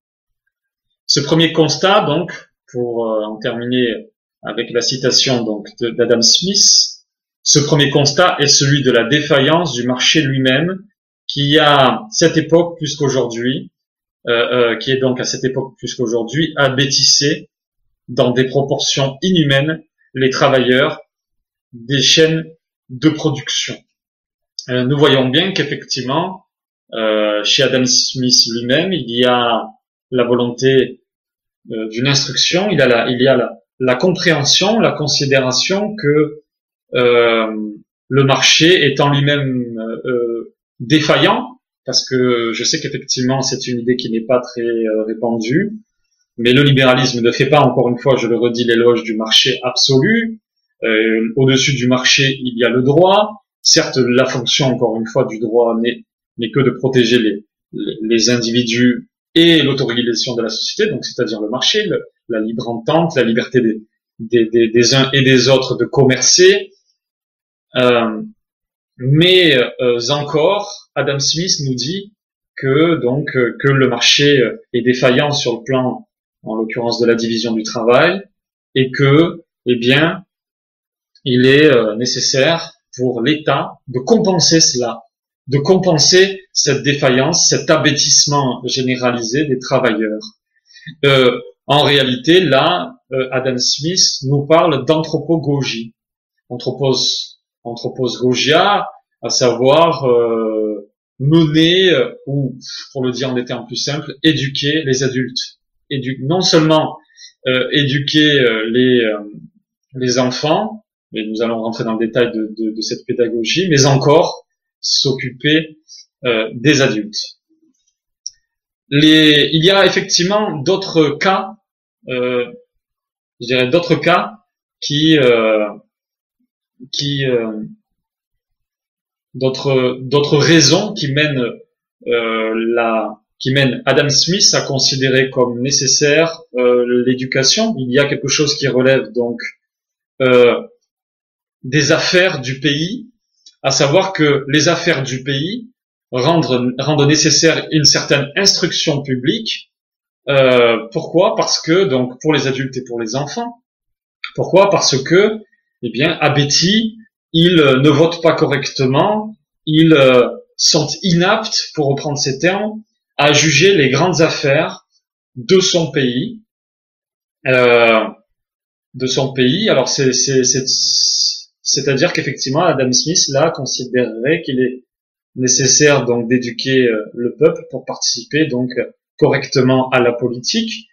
Ce premier constat, donc, pour euh, en terminer avec la citation donc d'Adam Smith, ce premier constat est celui de la défaillance du marché lui-même, qui à cette époque plus qu'aujourd'hui, euh, euh, qui est donc à cette époque plus qu'aujourd'hui, dans des proportions inhumaines les travailleurs des chaînes de production. Euh, nous voyons bien qu'effectivement, euh, chez Adam Smith lui-même, il y a la volonté euh, d'une instruction, il, a la, il y a la, la, compréhension, la considération que le marché est en lui-même défaillant, parce que je sais qu'effectivement c'est une idée qui n'est pas très répandue, mais le libéralisme ne fait pas, encore une fois, je le redis, l'éloge du marché absolu. Au-dessus du marché, il y a le droit. Certes, la fonction, encore une fois, du droit n'est que de protéger les, les, individus et l'autorégulation de la société, donc c'est-à-dire le marché, la libre entente, la liberté des, des, des, des, uns et des autres de commercer. Euh, mais euh, encore, Adam Smith nous dit que donc que le marché est défaillant sur le plan, en l'occurrence de la division du travail, et que, eh bien, il est euh, nécessaire pour l'État de compenser cela, de compenser cette défaillance, cet abêtissement généralisé des travailleurs. Euh, en réalité, là, euh, Adam Smith nous parle d'anthropogogie. Anthropos, anthroposgogia, à savoir euh, mener, euh, ou pour le dire en des termes plus simples, éduquer les adultes. Non seulement euh, éduquer les, les enfants, mais nous allons rentrer dans le détail de, de, de cette pédagogie, mais encore s'occuper euh, des adultes. Les, il y a effectivement d'autres cas, euh, je dirais d'autres cas qui, euh, qui, euh, d'autres, d'autres raisons qui mènent euh, la, qui mènent Adam Smith à considérer comme nécessaire euh, l'éducation. Il y a quelque chose qui relève donc euh, des affaires du pays, à savoir que les affaires du pays rendent, rendent nécessaire une certaine instruction publique. Euh, pourquoi? Parce que donc pour les adultes et pour les enfants. Pourquoi? Parce que eh bien à Betty, ils ne votent pas correctement, ils euh, sont inaptes, pour reprendre ces termes, à juger les grandes affaires de son pays. Euh, de son pays. Alors c'est c'est-à-dire qu'effectivement, Adam Smith, là, considérerait qu'il est nécessaire donc d'éduquer euh, le peuple pour participer donc correctement à la politique.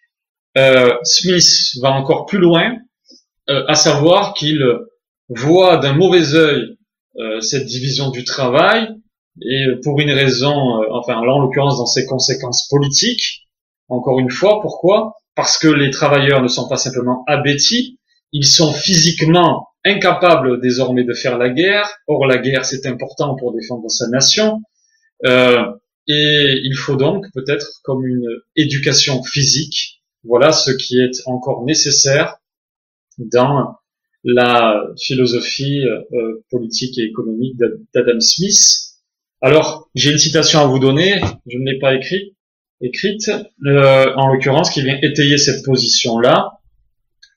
Euh, Smith va encore plus loin, euh, à savoir qu'il voit d'un mauvais œil cette division du travail et pour une raison, enfin là en l'occurrence dans ses conséquences politiques. Encore une fois, pourquoi? Parce que les travailleurs ne sont pas simplement abétis, ils sont physiquement incapable désormais de faire la guerre. Or, la guerre, c'est important pour défendre sa nation. Euh, et il faut donc peut-être comme une éducation physique, voilà ce qui est encore nécessaire dans la philosophie euh, politique et économique d'Adam Smith. Alors, j'ai une citation à vous donner, je ne l'ai pas écrite, écrite euh, en l'occurrence, qui vient étayer cette position-là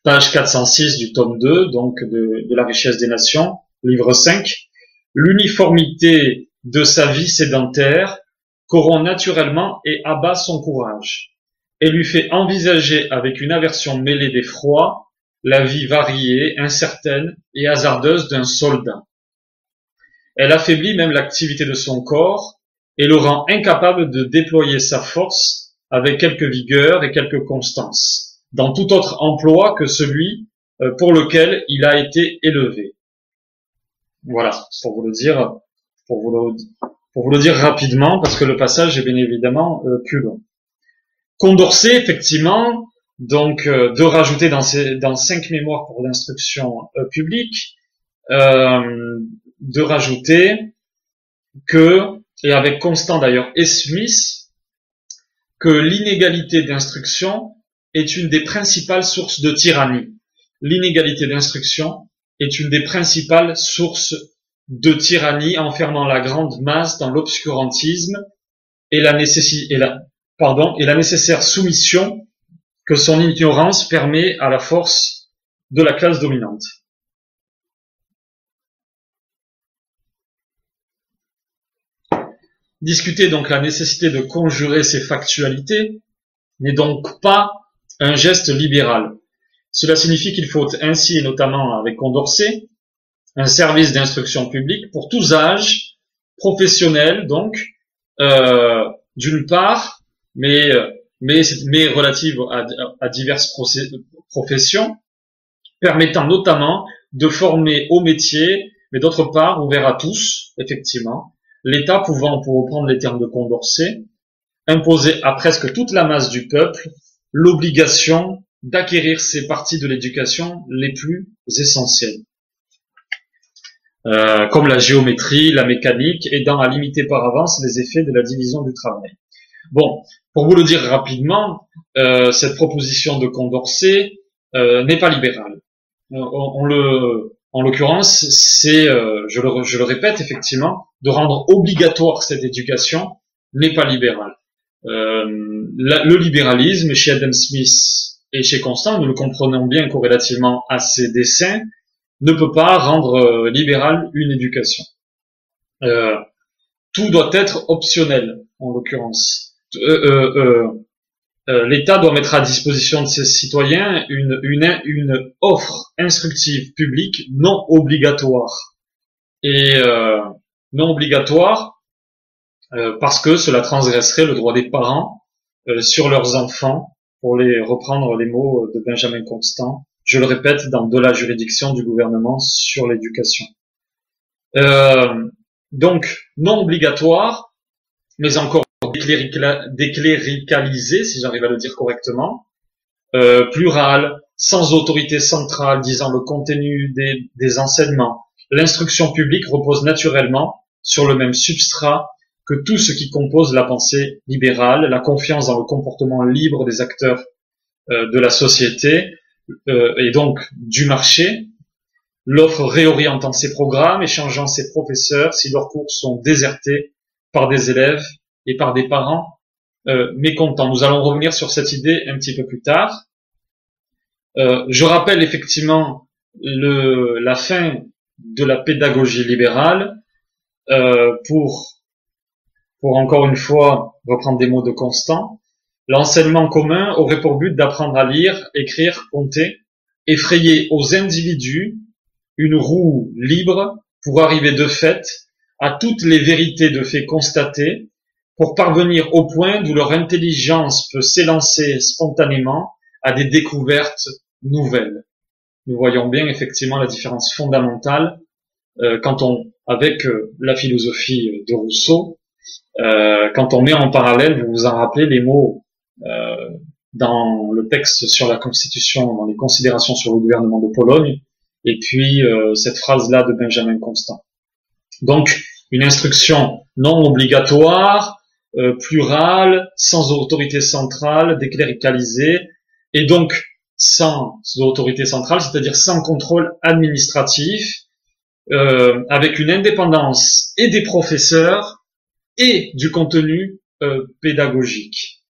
page 406 du tome 2, donc de, la richesse des nations, livre 5, l'uniformité de sa vie sédentaire corrompt naturellement et abat son courage, et lui fait envisager avec une aversion mêlée d'effroi la vie variée, incertaine et hasardeuse d'un soldat. Elle affaiblit même l'activité de son corps et le rend incapable de déployer sa force avec quelque vigueur et quelque constance dans tout autre emploi que celui euh, pour lequel il a été élevé. Voilà, pour vous le dire, pour vous le, pour vous le dire rapidement, parce que le passage est bien évidemment euh, plus long. Condorcet, effectivement, donc euh, de rajouter dans, ces, dans cinq mémoires pour l'instruction publique, de rajouter que, et avec Constant d'ailleurs et Smith, que l'inégalité d'instruction est une des principales sources de tyrannie. L'inégalité d'instruction est une des principales sources de tyrannie enfermant la grande masse dans l'obscurantisme et la, nécessaire soumission que son ignorance permet à la force de la classe dominante. Discuter donc la nécessité de conjurer ces factualités n'est donc pas un geste libéral. Cela signifie qu'il faut ainsi, et notamment avec Condorcet, un service d'instruction publique pour tous âges, professionnels donc, euh, d'une part, mais, mais, mais relative à, à diverses professions, permettant notamment de former au métier, mais d'autre part ouvert à tous, effectivement, l'État pouvant, pour reprendre les termes de Condorcet, imposer à presque toute la masse du peuple l'obligation d'acquérir ces parties de l'éducation les plus essentielles, euh, comme la géométrie, la mécanique, aidant à limiter par avance les effets de la division du travail. Bon, pour vous le dire rapidement, euh, cette proposition de Condorcet euh, n'est pas libérale. On, le, en l'occurrence, c'est, je le, je le répète effectivement, de rendre obligatoire cette éducation n'est pas libéral. Euh, le libéralisme chez Adam Smith et chez Constant, nous le comprenons bien corrélativement à ses dessins, ne peut pas rendre euh, libéral une éducation. Euh, tout doit être optionnel, en l'occurrence. L'État doit mettre à disposition de ses citoyens une, une offre instructive publique non obligatoire. Et non obligatoire euh, parce que cela transgresserait le droit des parents euh, sur leurs enfants, pour les reprendre les mots de Benjamin Constant, je le répète, dans de la juridiction du gouvernement sur l'éducation. Euh, donc, non obligatoire, mais encore décléricalisé, si j'arrive à le dire correctement, euh, plural, sans autorité centrale disant le contenu des, des enseignements. L'instruction publique repose naturellement sur le même substrat que tout ce qui compose la pensée libérale, la confiance dans le comportement libre des acteurs euh, de la société euh, et donc du marché, l'offre réorientant ses programmes et changeant ses professeurs si leurs cours sont désertés par des élèves et par des parents euh, mécontents. Nous allons revenir sur cette idée un petit peu plus tard. je rappelle effectivement le, la fin de la pédagogie libérale euh, pour, pour encore une fois reprendre des mots de Constant, l'enseignement commun aurait pour but d'apprendre à lire, écrire, compter, effrayer aux individus une roue libre pour arriver de fait à toutes les vérités de faits constatés, pour parvenir au point d'où leur intelligence peut s'élancer spontanément à des découvertes nouvelles. Nous voyons bien effectivement la différence fondamentale euh, quand on avec euh, la philosophie de Rousseau, euh, quand on met en parallèle, vous vous en rappelez les mots euh, dans le texte sur la Constitution, dans les considérations sur le gouvernement de Pologne, et puis cette phrase-là de Benjamin Constant. Donc, une instruction non obligatoire, plurale, sans autorité centrale, décléricalisée, et donc sans autorité centrale, c'est-à-dire sans contrôle administratif, euh, avec une indépendance et des professeurs et du contenu euh, pédagogique.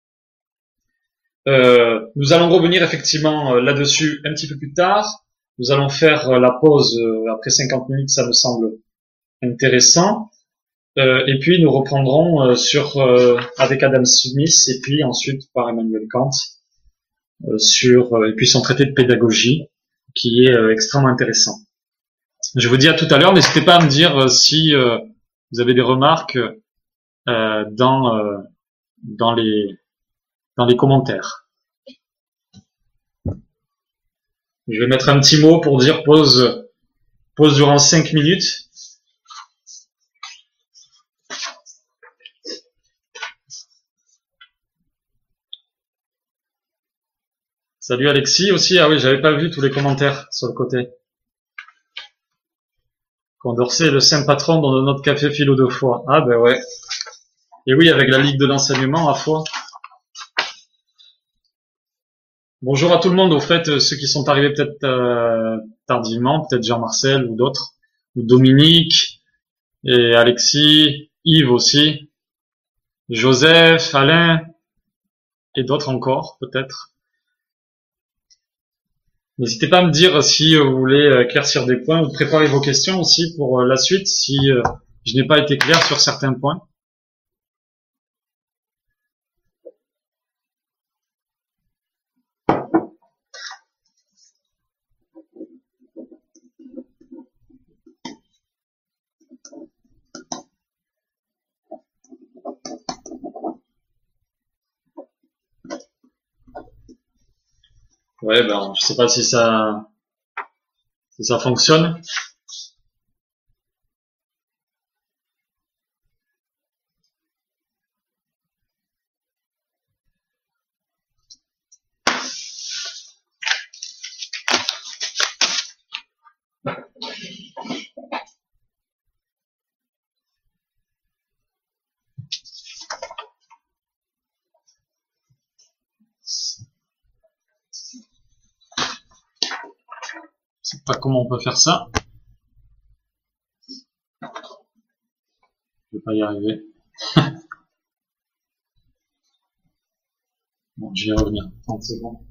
Euh, nous allons revenir effectivement là-dessus un petit peu plus tard. Nous allons faire la pause après 50 minutes, ça me semble intéressant. et puis nous reprendrons sur avec Adam Smith et puis ensuite par Emmanuel Kant sur et puis son traité de pédagogie qui est extrêmement intéressant. Je vous dis à tout à l'heure. N'hésitez pas à me dire euh, si euh, vous avez des remarques euh, dans dans les dans les commentaires. Je vais mettre un petit mot pour dire pause pause durant 5 minutes. Salut Alexis aussi. Ah oui, j'avais pas vu tous les commentaires sur le côté. Condorcet le saint patron dans notre café philo de foi. Ah ben ouais. Et oui, avec la Ligue de l'enseignement à foi. Bonjour à tout le monde, au fait, euh, ceux qui sont arrivés peut-être euh, tardivement, peut-être Jean-Marcel ou d'autres, ou Dominique, Et Alexis, Yves aussi, Joseph, Alain, et d'autres encore, peut-être. N'hésitez pas à me dire si vous voulez éclaircir des points ou préparer vos questions aussi pour la suite si je n'ai pas été clair sur certains points. Ouais, ben, je sais pas si ça, si ça fonctionne. pas comment on peut faire ça. Je vais pas y arriver. [LAUGHS] bon, je vais revenir. 30 secondes.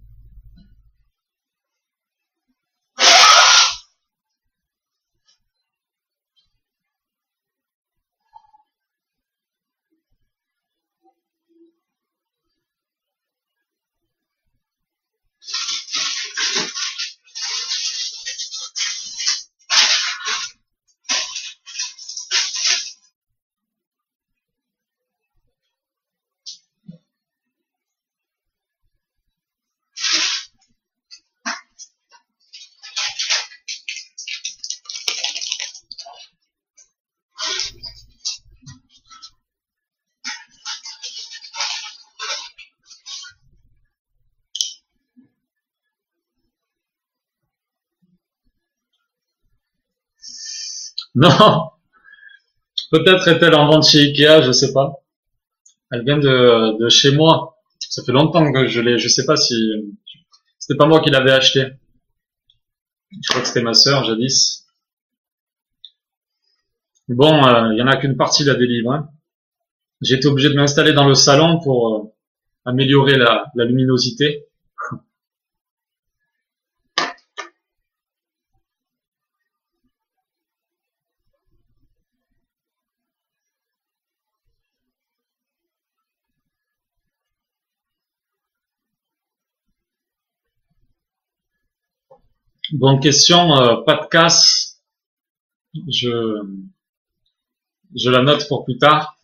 [LAUGHS] Non. Peut-être est-elle en vente chez Ikea, je sais pas. Elle vient de, de chez moi. Ça fait longtemps que je l'ai. Je sais pas si c'était pas moi qui l'avais acheté. Je crois que c'était ma sœur jadis. Bon, euh, il y en a qu'une partie là des livres. Hein. J'ai été obligé de m'installer dans le salon pour euh, améliorer la, la luminosité. Bonne question, euh, pas de casse. Je, je la note pour plus tard.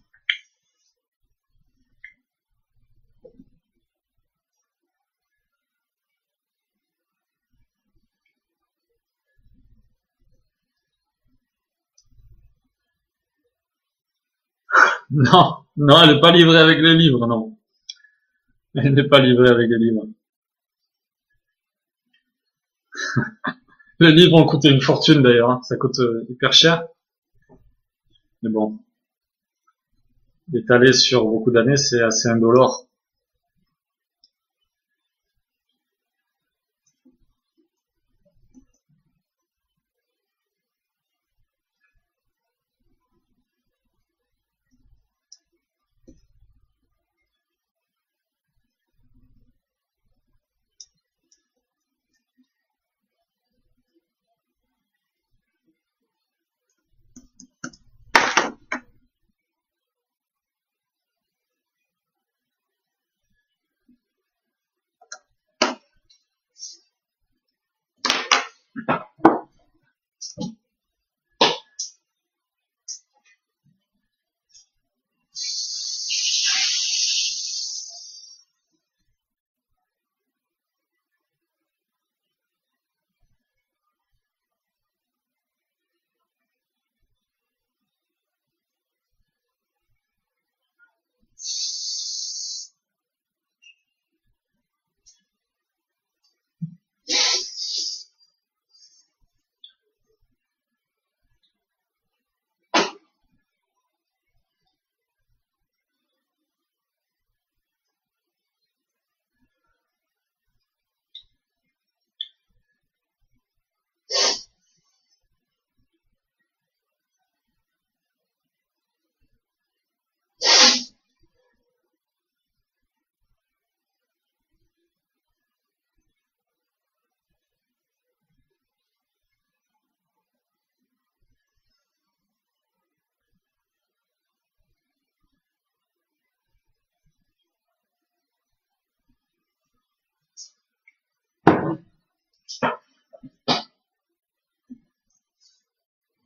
Non, non, elle n'est pas livrée avec les livres, non. Elle n'est pas livrée avec les livres. [LAUGHS] Les livres ont coûté une fortune d'ailleurs, hein. ça coûte euh, hyper cher. Mais bon, étalé sur beaucoup d'années, c'est assez indolore.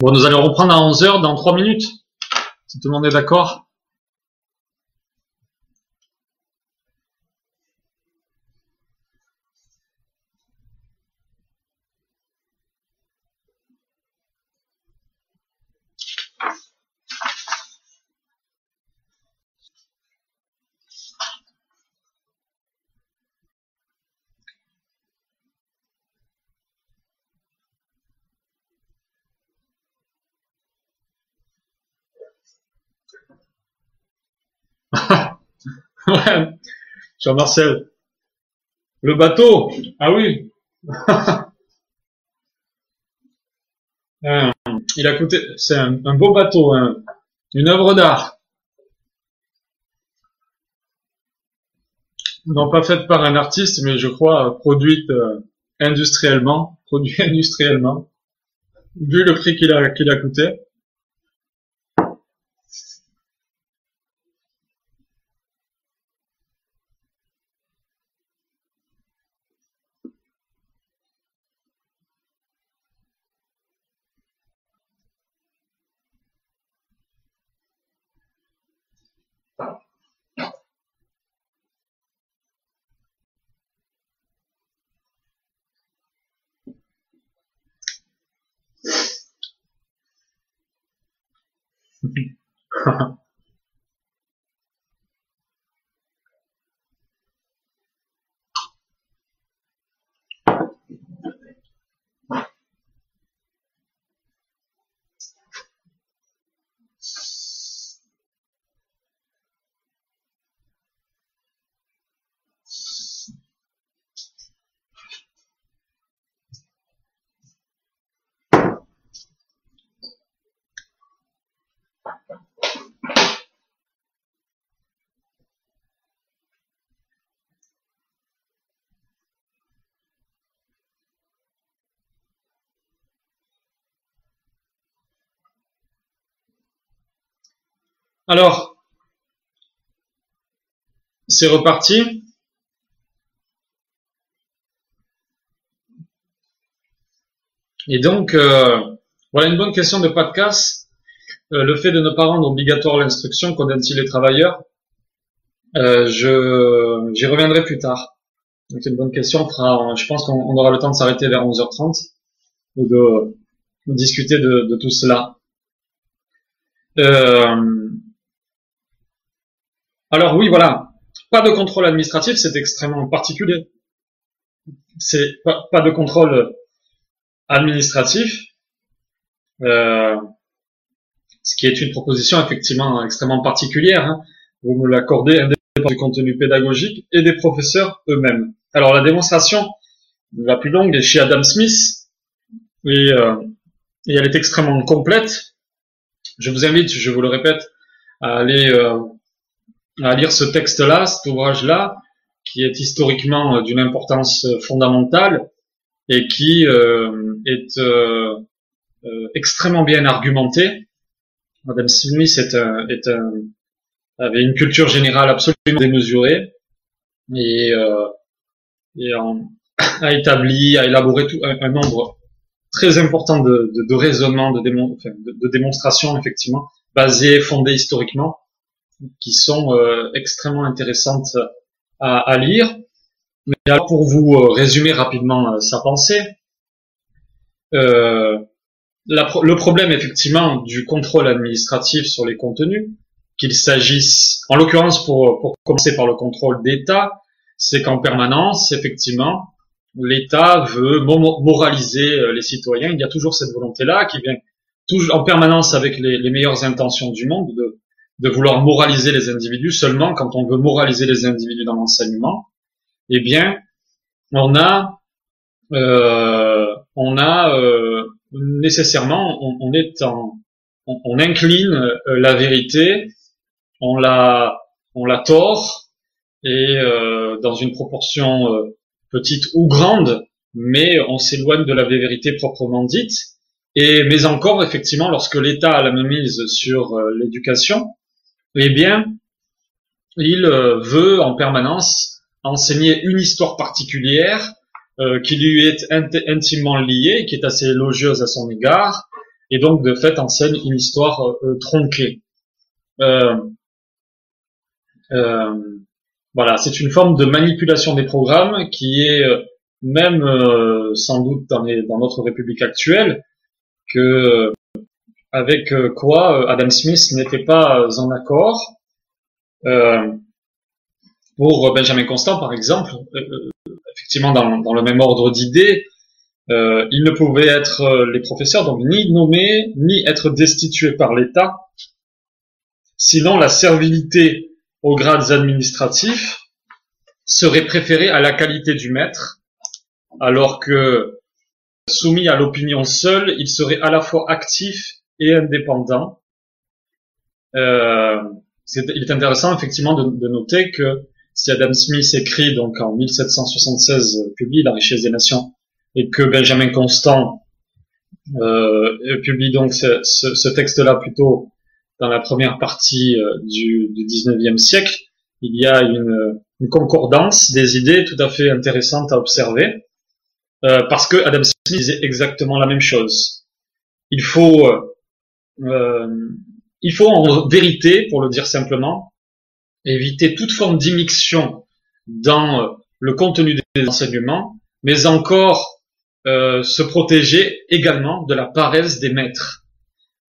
Bon, nous allons reprendre à 11 heures dans 3 minutes. Si tout le monde est d'accord. Ouais. Jean-Marcel. Le bateau. Ah oui. [LAUGHS] Euh, il a coûté, c'est un, beau bateau, hein. une œuvre d'art. Non pas faite par un artiste, mais je crois produite euh, industriellement, produit [LAUGHS] industriellement, vu le prix qu'il a, qu'il a coûté. Alors, c'est reparti. Et donc, euh, voilà une bonne question de podcast. Euh, le fait de ne pas rendre obligatoire l'instruction condamne-t-il les travailleurs? Euh, J'y reviendrai plus tard. C'est une bonne question. je pense qu'on aura le temps de s'arrêter vers 11h30 et de, discuter de, tout cela. Alors oui, voilà, pas de contrôle administratif, c'est extrêmement particulier. C'est pas, de contrôle administratif, euh, ce qui est une proposition effectivement extrêmement particulière. Hein. Vous me l'accordez indépendamment du contenu pédagogique et des professeurs eux-mêmes. Alors la démonstration la plus longue est chez Adam Smith et, euh, et elle est extrêmement complète. Je vous invite, je vous le répète, à aller euh, à lire ce texte-là, cet ouvrage-là, qui est historiquement euh, d'une importance euh, fondamentale et qui euh, est extrêmement bien argumenté. Madame Smith est est avait une culture générale absolument démesurée et, et [LAUGHS] a établi, a élaboré tout, un, nombre très important de, de, de raisonnements, de, de, démonstrations effectivement, basés, fondés historiquement, qui sont euh, extrêmement intéressantes à, à, lire. Mais pour vous euh, résumer rapidement euh, sa pensée, euh, le problème effectivement du contrôle administratif sur les contenus, qu'il s'agisse, en l'occurrence pour, pour commencer par le contrôle d'État, c'est qu'en permanence, effectivement, l'État veut moraliser les citoyens. Il y a toujours cette volonté-là qui vient en permanence avec les, les meilleures intentions du monde de, de vouloir moraliser les individus seulement quand on veut moraliser les individus dans l'enseignement, eh bien, on a, euh, on a euh, nécessairement, on, est en, on, incline euh, la vérité, on la, on la tord et dans une proportion petite ou grande, mais on s'éloigne de la vérité proprement dite. Et mais encore, effectivement, lorsque l'État a la mise sur l'éducation, eh bien, il euh, veut en permanence enseigner une histoire particulière euh, qui lui est intimement liée, qui est assez élogieuse à son égard, et donc de fait enseigne une histoire tronquée. voilà, c'est une forme de manipulation des programmes qui est même sans doute dans, dans, notre République actuelle, que avec quoi Adam Smith n'était pas en accord. Euh, pour Benjamin Constant, par exemple, euh, euh, effectivement dans, le même ordre d'idées, euh, ils ne pouvaient être euh, les professeurs donc ni nommés ni être destitués par l'État, sinon la servilité aux grades administratifs serait préférée à la qualité du maître, alors que soumis à l'opinion seule, il serait à la fois actif et indépendant. Euh, il est intéressant effectivement de, de noter que si Adam Smith écrit donc en 1776 euh, publie La richesse des nations et que Benjamin Constant euh, publie donc ce, ce, texte-là plutôt dans la première partie euh, du, du 19e siècle, il y a une, une, concordance des idées tout à fait intéressante à observer euh, parce que Adam Smith disait exactement la même chose. Il faut euh, il faut en vérité, pour le dire simplement, éviter toute forme d'immixtion dans euh, le contenu des enseignements, mais encore euh, se protéger également de la paresse des maîtres.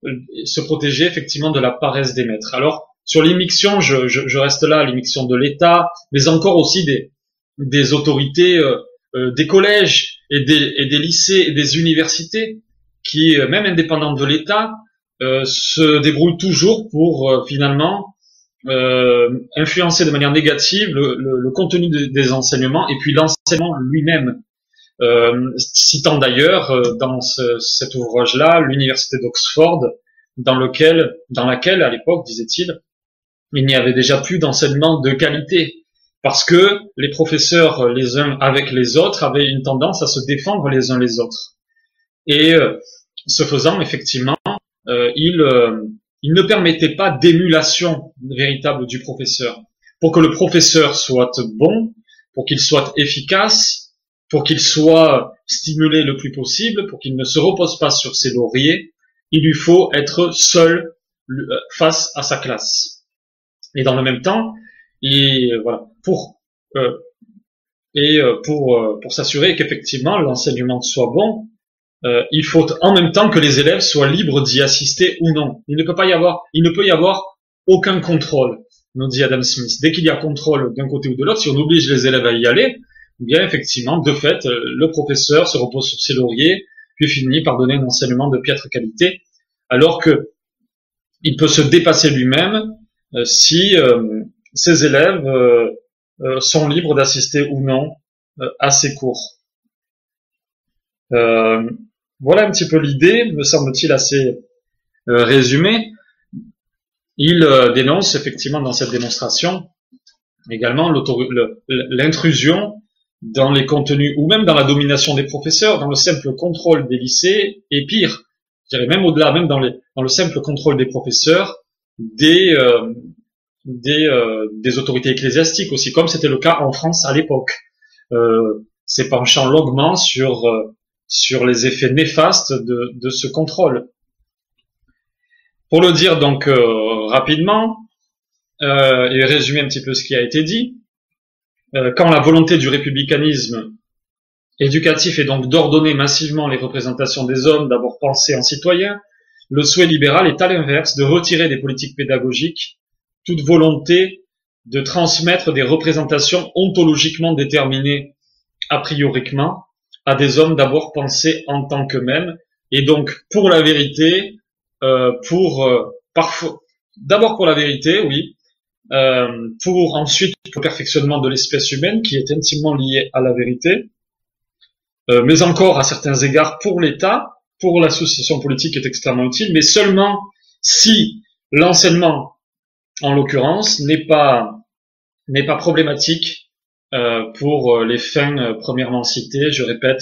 Euh, se protéger effectivement de la paresse des maîtres. Alors, sur l'immixtion, je, je, je, reste là, l'immixtion de l'État, mais encore aussi des, des autorités euh, des collèges et des, et des, lycées et des universités qui, même indépendantes de l'État, se débrouillent toujours pour finalement euh, influencer de manière négative le, contenu des enseignements et puis l'enseignement lui-même. Euh, citant d'ailleurs euh, dans ce, cet ouvrage-là l'université d'Oxford, dans lequel, dans laquelle à l'époque, disait-il, il n'y avait déjà plus d'enseignement de qualité, parce que les professeurs les uns avec les autres avaient une tendance à se défendre les uns les autres. Et euh, ce faisant, effectivement, euh, ils il ne permettait pas d'émulation véritable du professeur. Pour que le professeur soit bon, pour qu'il soit efficace, pour qu'il soit stimulé le plus possible, pour qu'il ne se repose pas sur ses lauriers, il lui faut être seul euh, face à sa classe. Et dans le même temps, et voilà, pour euh, et euh, pour pour s'assurer qu'effectivement l'enseignement soit bon, euh, il faut en même temps que les élèves soient libres d'y assister ou non. Il ne peut pas y avoir, il ne peut y avoir aucun contrôle, nous dit Adam Smith. Dès qu'il y a contrôle d'un côté ou de l'autre, si on oblige les élèves à y aller, eh bien effectivement, de fait, euh, le professeur se repose sur ses lauriers, puis finit par donner un enseignement de piètre qualité, alors que il peut se dépasser lui-même euh, si ses élèves sont libres d'assister ou non à ses cours. Voilà un petit peu l'idée, me semble-t-il assez euh, résumée. Il euh, dénonce effectivement dans cette démonstration également l'intrusion dans les contenus ou même dans la domination des professeurs, dans le simple contrôle des lycées et pire, je dirais même au-delà, même dans, le simple contrôle des professeurs, des, euh, des, autorités ecclésiastiques aussi, comme c'était le cas en France à l'époque. Euh, c'est penchant longuement sur sur les effets néfastes de, ce contrôle. Pour le dire donc euh, rapidement euh, et résumer un petit peu ce qui a été dit, euh, quand la volonté du républicanisme éducatif est donc d'ordonner massivement les représentations des hommes, d'abord pensés en citoyens, le souhait libéral est à l'inverse de retirer des politiques pédagogiques toute volonté de transmettre des représentations ontologiquement déterminées a prioriquement à des hommes d'abord pensés en tant qu'eux-mêmes. Et donc pour la vérité, euh, pour euh, parfois d'abord pour la vérité, oui, euh, pour ensuite le perfectionnement de l'espèce humaine qui est intimement lié à la vérité, euh, mais encore à certains égards pour l'État, pour l'association politique est extrêmement utile, mais seulement si l'enseignement, en l'occurrence, n'est pas n'est pas problématique euh, pour euh, les fins euh, premièrement citées, je répète,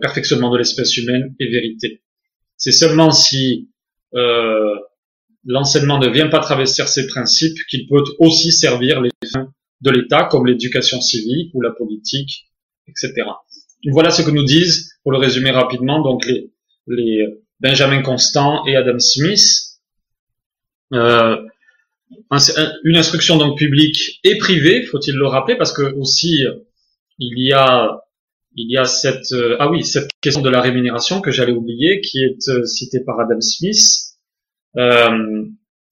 perfectionnement de l'espèce humaine et vérité. C'est seulement si l'enseignement ne vient pas travestir ces principes qu'il peut aussi servir les fins de l'État, comme l'éducation civique ou la politique, etc. Voilà ce que nous disent, pour le résumer rapidement, donc les, les, Benjamin Constant et Adam Smith. Euh, une instruction donc publique et privée, faut-il le rappeler, parce que aussi il y a il y a cette euh, ah oui cette question de la rémunération que j'allais oublier, qui est euh, citée par Adam Smith, euh,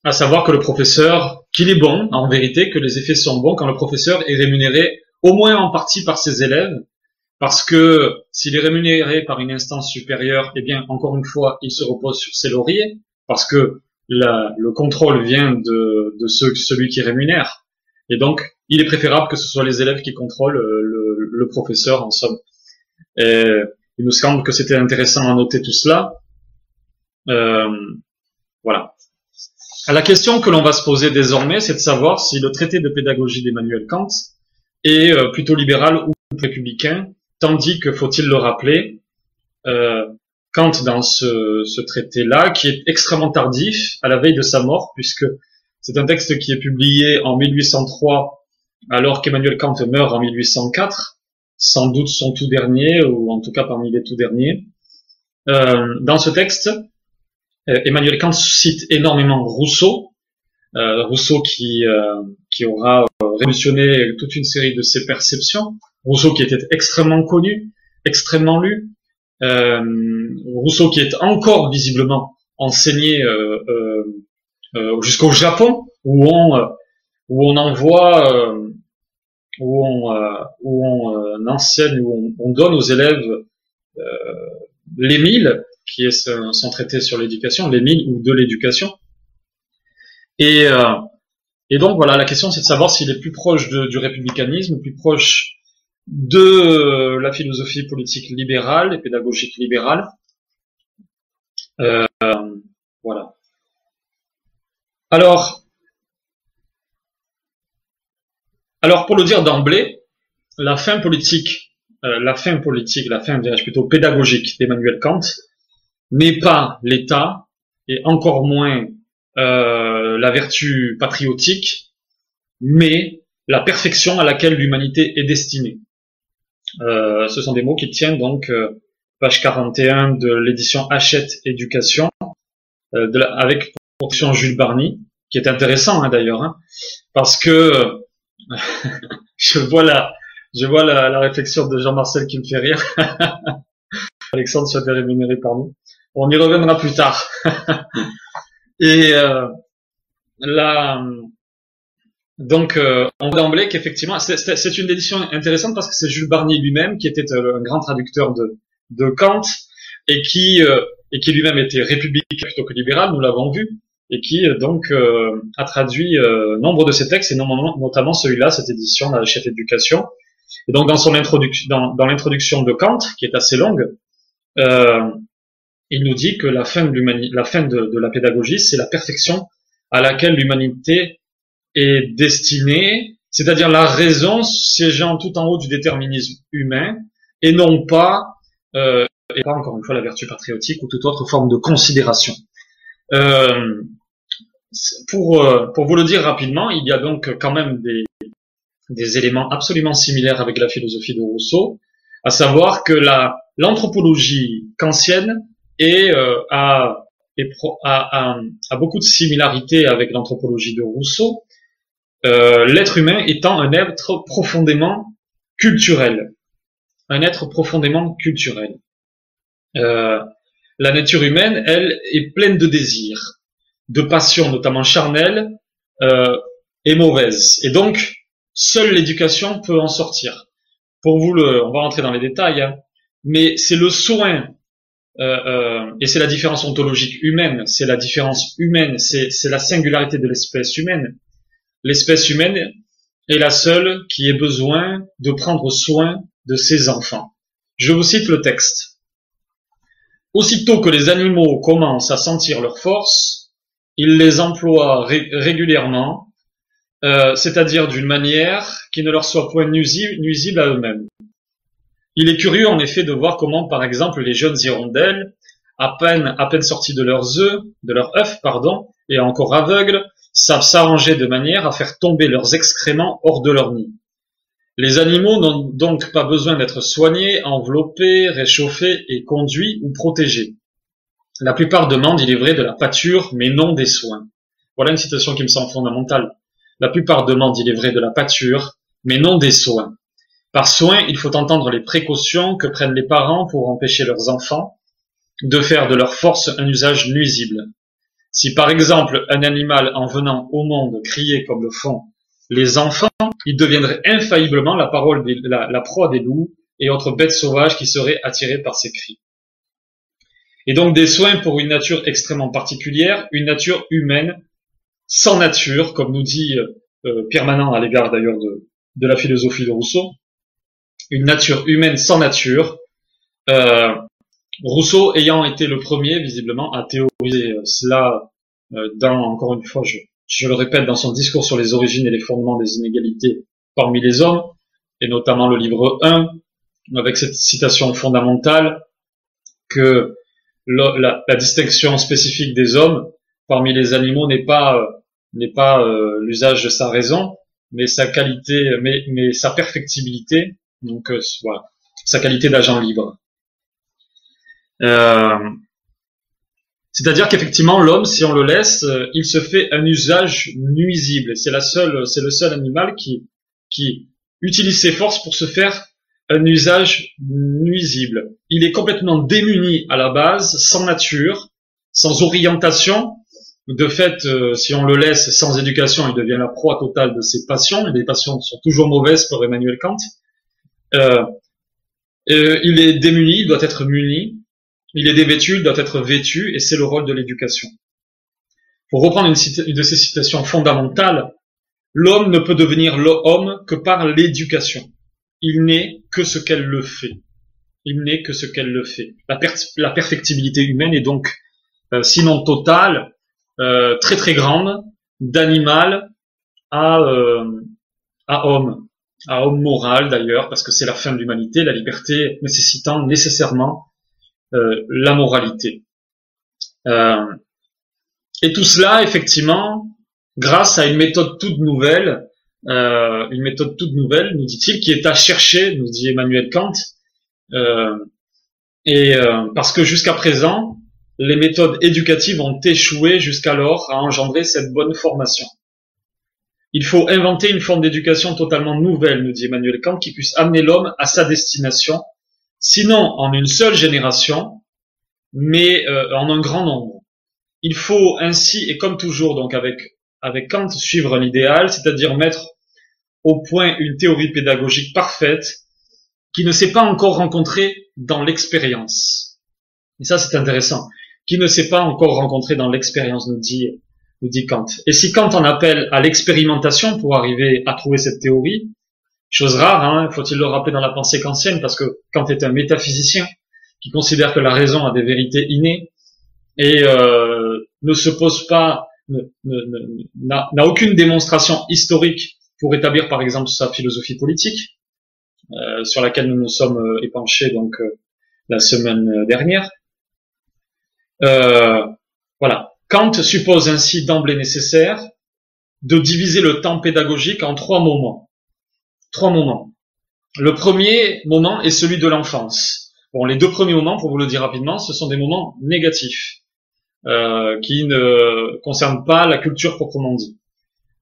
à savoir que le professeur qu'il est bon en vérité, que les effets sont bons quand le professeur est rémunéré au moins en partie par ses élèves, parce que s'il est rémunéré par une instance supérieure, eh bien encore une fois il se repose sur ses lauriers, parce que le contrôle vient de, de celui qui rémunère. Et donc, il est préférable que ce soit les élèves qui contrôlent euh, le, le professeur, en somme. Il nous semble que c'était intéressant à noter tout cela. Euh, voilà. La question que l'on va se poser désormais, c'est de savoir si le traité de pédagogie d'Emmanuel Kant est euh, plutôt libéral ou républicain, tandis que, faut-il le rappeler, euh, Kant dans ce, traité-là, qui est extrêmement tardif, à la veille de sa mort, puisque c'est un texte qui est publié en 1803, alors qu'Emmanuel Kant meurt en 1804, sans doute son tout dernier, ou en tout cas parmi les tout derniers. Euh, dans ce texte, euh, Emmanuel Kant cite énormément Rousseau, euh, Rousseau qui, qui aura révolutionné toute une série de ses perceptions, Rousseau qui était extrêmement connu, extrêmement lu, Rousseau qui est encore visiblement enseigné euh, euh, jusqu'au Japon, où on où on envoie où on, où on enseigne, où on, donne aux élèves l'Émile, qui est son, traité sur l'éducation, l'Émile ou de l'éducation. Et, et donc voilà, la question c'est de savoir s'il est plus proche du républicanisme, plus proche de euh, la philosophie politique libérale et pédagogique libérale. Euh, voilà. Alors, alors pour le dire d'emblée, la fin politique, euh, la fin politique, la fin dirais-je plutôt pédagogique d'Emmanuel Kant n'est pas l'État et encore moins la vertu patriotique, mais la perfection à laquelle l'humanité est destinée. Euh, ce sont des mots qui tiennent donc euh, page 41 de l'édition Hachette Éducation, euh, de avec production Jules Barny, qui est intéressant hein, d'ailleurs, hein, parce que [LAUGHS] je vois la, je vois la, la réflexion de Jean-Marcel qui me fait rire. [LAUGHS] Alexandre soit rémunéré par nous. On y reviendra plus tard. [LAUGHS] Et euh, la, donc, euh, on voit d'emblée qu'effectivement, c'est une édition intéressante parce que c'est Jules Barnier lui-même qui était euh, un grand traducteur de, de Kant et qui euh, et qui lui-même était républicain plutôt que libéral, nous l'avons vu, et qui donc a traduit nombre de ses textes et notamment celui-là, cette édition de la Chef Éducation. Et donc dans son introduction, dans, dans l'introduction de Kant, qui est assez longue, il nous dit que la fin de, la, fin de la pédagogie, c'est la perfection à laquelle l'humanité est destinée, c'est-à-dire la raison siégeant tout en haut du déterminisme humain, et non pas, euh, et pas encore une fois la vertu patriotique ou toute autre forme de considération. Euh, pour, euh, pour vous le dire rapidement, il y a donc quand même des, des éléments absolument similaires avec la philosophie de Rousseau, à savoir que la l'anthropologie kantienne est, euh, a, a, a, beaucoup de similarités avec l'anthropologie de Rousseau, l'être humain étant un être profondément culturel. Un être profondément culturel. Euh, la nature humaine, elle, est pleine de désirs, de passions, notamment charnelles, euh, et mauvaises. Et donc, seule l'éducation peut en sortir. Pour vous, le, on va rentrer dans les détails, hein, mais c'est le soin, et c'est la différence ontologique humaine, c'est la différence humaine, c'est la singularité de l'espèce humaine l'espèce humaine est la seule qui ait besoin de prendre soin de ses enfants. Je vous cite le texte. Aussitôt que les animaux commencent à sentir leur force, ils les emploient régulièrement, euh, c'est-à-dire d'une manière qui ne leur soit point nuisible, à eux-mêmes. Il est curieux en effet de voir comment, par exemple, les jeunes hirondelles, à peine, à sorties de leurs œufs, de et encore aveugles, savent s'arranger de manière à faire tomber leurs excréments hors de leur nid. Les animaux n'ont donc pas besoin d'être soignés, enveloppés, réchauffés et conduits ou protégés. La plupart demandent, il est vrai, de la pâture, mais non des soins. Voilà une citation qui me semble fondamentale. La plupart demandent, il est vrai, de la pâture, mais non des soins. Par soins, il faut entendre les précautions que prennent les parents pour empêcher leurs enfants de faire de leur force un usage nuisible. Si par exemple un animal en venant au monde criait comme le font les enfants, il deviendrait infailliblement la parole la, proie des loups et autres bêtes sauvages qui seraient attirées par ces cris. Et donc des soins pour une nature extrêmement particulière, une nature humaine, sans nature, comme nous dit euh, Pierre Manant à l'égard d'ailleurs de, de la philosophie de Rousseau, une nature humaine sans nature, euh, Rousseau ayant été le premier, visiblement, à théoriser euh, cela euh, dans, encore une fois, je, je, le répète, dans son discours sur les origines et les fondements des inégalités parmi les hommes, et notamment le livre 1, avec cette citation fondamentale que la, la distinction spécifique des hommes parmi les animaux n'est pas euh, n'est pas l'usage de sa raison, mais sa qualité, mais, mais sa perfectibilité, donc voilà, sa qualité d'agent libre. Euh, c'est-à-dire qu'effectivement, l'homme, si on le laisse, euh, il se fait un usage nuisible. C'est la seule, c'est le seul animal qui, qui utilise ses forces pour se faire un usage nuisible. Il est complètement démuni à la base, sans nature, sans orientation. De fait, euh, si on le laisse sans éducation, il devient la proie totale de ses passions. Et les passions sont toujours mauvaises pour Emmanuel Kant. Euh, il est démuni, il doit être muni. Il est dévêtu, il doit être vêtu, et c'est le rôle de l'éducation. Pour reprendre une, de ces citations fondamentales, l'homme ne peut devenir l'homme que par l'éducation. Il n'est que ce qu'elle le fait. Il n'est que ce qu'elle le fait. La, perfectibilité humaine est donc, euh, sinon totale, euh, très très grande, d'animal à, euh, à homme, à homme moral d'ailleurs, parce que c'est la fin de l'humanité, la liberté nécessitant nécessairement la moralité. Euh, et tout cela, effectivement, grâce à une méthode toute nouvelle, euh, une méthode toute nouvelle, nous dit-il, qui est à chercher, nous dit Emmanuel Kant, et parce que jusqu'à présent, les méthodes éducatives ont échoué jusqu'alors à engendrer cette bonne formation. Il faut inventer une forme d'éducation totalement nouvelle, nous dit Emmanuel Kant, qui puisse amener l'homme à sa destination, sinon en une seule génération, mais euh, en un grand nombre. Il faut ainsi, et comme toujours donc avec, avec Kant, suivre un idéal, c'est-à-dire mettre au point une théorie pédagogique parfaite qui ne s'est pas encore rencontrée dans l'expérience. Et ça c'est intéressant. Qui ne s'est pas encore rencontré dans l'expérience, nous dit, nous dit Kant. Et si Kant en appelle à l'expérimentation pour arriver à trouver cette théorie, Chose rare, hein, faut-il le rappeler dans la pensée kantienne, parce que Kant est un métaphysicien qui considère que la raison a des vérités innées et euh, ne se pose pas, n'a aucune démonstration historique pour établir par exemple sa philosophie politique, euh, sur laquelle nous nous sommes euh, épanchés donc la semaine dernière. voilà. Kant suppose ainsi d'emblée nécessaire de diviser le temps pédagogique en trois moments trois moments. Le premier moment est celui de l'enfance. Bon, les deux premiers moments, pour vous le dire rapidement, ce sont des moments négatifs, euh, qui ne concernent pas la culture proprement dit.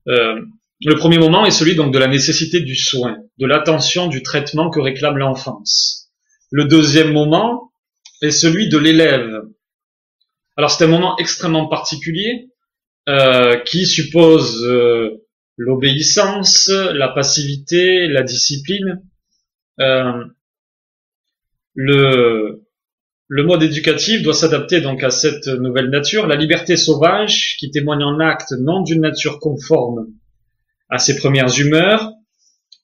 Euh, le premier moment est celui donc de la nécessité du soin, de l'attention, du traitement que réclame l'enfance. Le deuxième moment est celui de l'élève. Alors c'est un moment extrêmement particulier euh, qui suppose l'obéissance, la passivité, la discipline. Euh, le, le mode éducatif doit s'adapter donc à cette nouvelle nature. La liberté sauvage, qui témoigne en acte non d'une nature conforme à ses premières humeurs,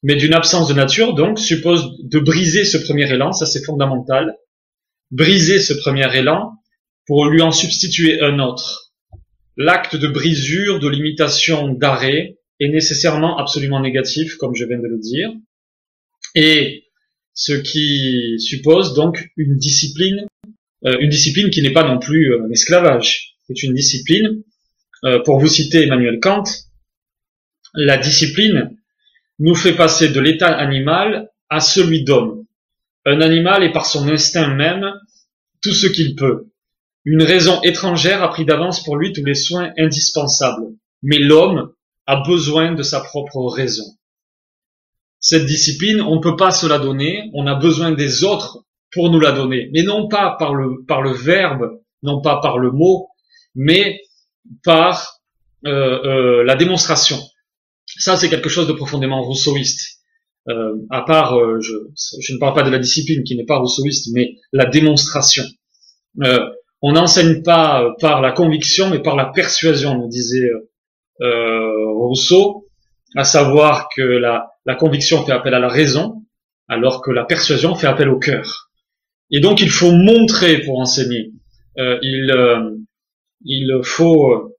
mais d'une absence de nature, donc suppose de briser ce premier élan, ça c'est fondamental, briser ce premier élan pour lui en substituer un autre. L'acte de brisure, de limitation, d'arrêt, est nécessairement absolument négatif, comme je viens de le dire, et ce qui suppose donc une discipline, euh, une discipline qui n'est pas non plus un esclavage, c'est une discipline. Euh, pour vous citer Emmanuel Kant, la discipline nous fait passer de l'état animal à celui d'homme. Un animal est par son instinct même tout ce qu'il peut. Une raison étrangère a pris d'avance pour lui tous les soins indispensables. Mais l'homme a besoin de sa propre raison. Cette discipline, on ne peut pas se la donner, on a besoin des autres pour nous la donner. Mais non pas par le, par le verbe, non pas par le mot, mais par euh, euh, la démonstration. Ça, c'est quelque chose de profondément rousseauiste. Euh, à part, je, je, ne parle pas de la discipline qui n'est pas rousseauiste, mais la démonstration. on n'enseigne pas par la conviction, mais par la persuasion, nous disait Rousseau, à savoir que la, la conviction fait appel à la raison, alors que la persuasion fait appel au cœur. Et donc, il faut montrer pour enseigner. il, il faut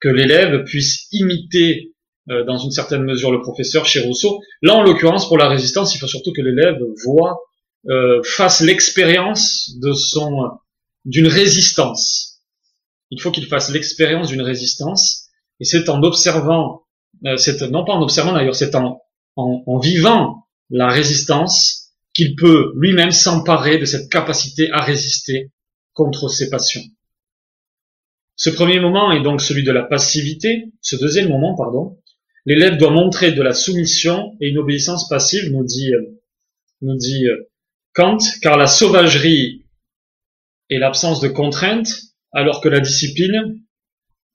que l'élève puisse imiter euh, dans une certaine mesure le professeur chez Rousseau. Là, en l'occurrence, pour la résistance, il faut surtout que l'élève voit, euh, fasse l'expérience de son d'une résistance. Il faut qu'il fasse l'expérience d'une résistance, et c'est en observant, euh, c'est non pas en observant d'ailleurs, c'est en, en, en vivant la résistance qu'il peut lui-même s'emparer de cette capacité à résister contre ses passions. Ce premier moment est donc celui de la passivité. Ce deuxième moment, pardon, l'élève doit montrer de la soumission et une obéissance passive, nous dit, euh, nous dit euh, Kant, car la sauvagerie est l'absence de contrainte, alors que la discipline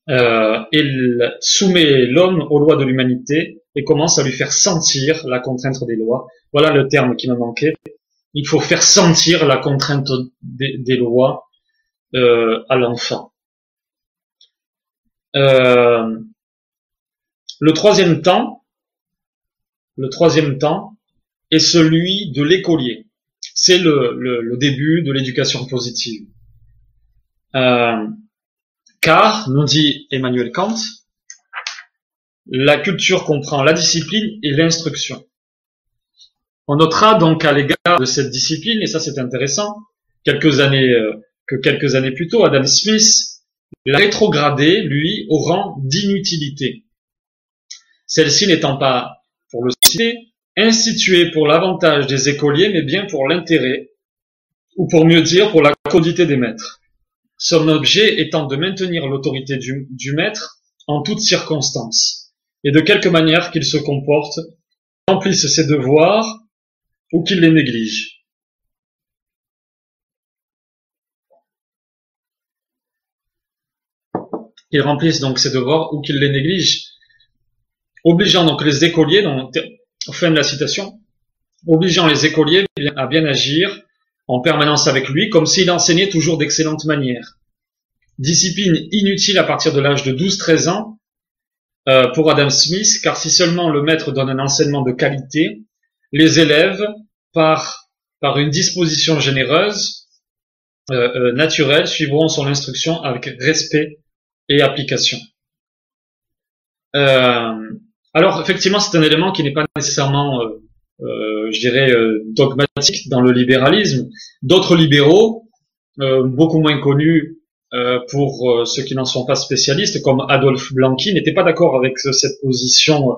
euh, elle soumet l'homme aux lois de l'humanité et commence à lui faire sentir la contrainte des lois. Voilà le terme qui me manquait. Il faut faire sentir la contrainte des, lois euh, à l'enfant. Euh, le troisième temps, le troisième temps est celui de l'écolier. C'est le, début de l'éducation positive. Euh, car, nous dit Emmanuel Kant, la culture comprend la discipline et l'instruction. On notera donc à l'égard de cette discipline, et ça c'est intéressant, quelques années euh, que quelques années plus tôt, Adam Smith la rétrogradé, lui, au rang d'inutilité. Celle-ci n'étant pas, pour le citer, instituée pour l'avantage des écoliers, mais bien pour l'intérêt, ou pour mieux dire, pour la commodité des maîtres. Son objet étant de maintenir l'autorité du, maître en toutes circonstances, et de quelque manière qu'il se comporte, remplisse ses devoirs ou qu'il les néglige. qu'ils remplissent donc ces devoirs ou qu'ils les négligent, obligeant donc les écoliers, fin de la citation, obligeant les écoliers à bien agir en permanence avec lui, comme s'il enseignait toujours d'excellentes manières. Discipline inutile à partir de l'âge de 12-13 ans euh, pour Adam Smith, car si seulement le maître donne un enseignement de qualité, les élèves, par, par une disposition généreuse, euh, euh, naturelle, suivront son instruction avec respect et application. Euh, alors effectivement, c'est un élément qui n'est pas nécessairement, euh, je dirais, dogmatique dans le libéralisme. D'autres libéraux, beaucoup moins connus pour ceux qui n'en sont pas spécialistes, comme Adolphe Blanqui, n'étaient pas d'accord avec cette position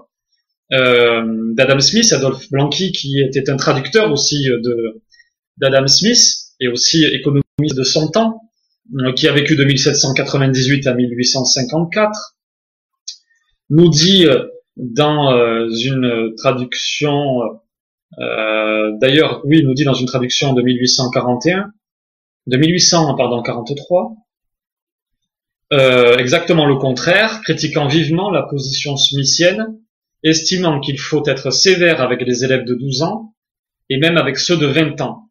d'Adam Smith. Adolphe Blanqui, qui était un traducteur aussi de d'Adam Smith et aussi économiste de son temps, euh, qui a vécu de 1798 à 1854, nous dit euh, dans euh, une traduction, d'ailleurs, oui, il nous dit dans une traduction de 1841, de 1800, pardon, 43, exactement le contraire, critiquant vivement la position smithienne, estimant qu'il faut être sévère avec les élèves de 12 ans et même avec ceux de 20 ans.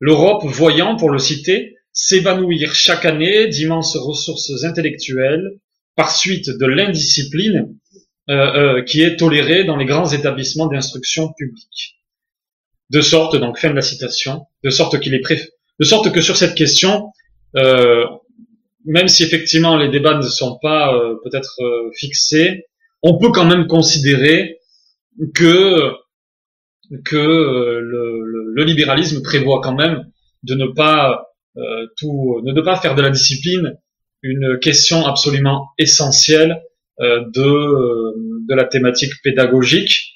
L'Europe voyant, pour le citer, s'évanouir chaque année d'immenses ressources intellectuelles par suite de l'indiscipline euh, euh, qui est tolérée dans les grands établissements d'instruction publique. De sorte, donc fin de la citation, de sorte qu'il est de sorte que sur cette question, euh, même si effectivement les débats ne sont pas peut-être fixés, on peut quand même considérer que que le, libéralisme prévoit quand même de ne pas euh, tout, ne pas faire de la discipline une question absolument essentielle euh, de, euh, de la thématique pédagogique,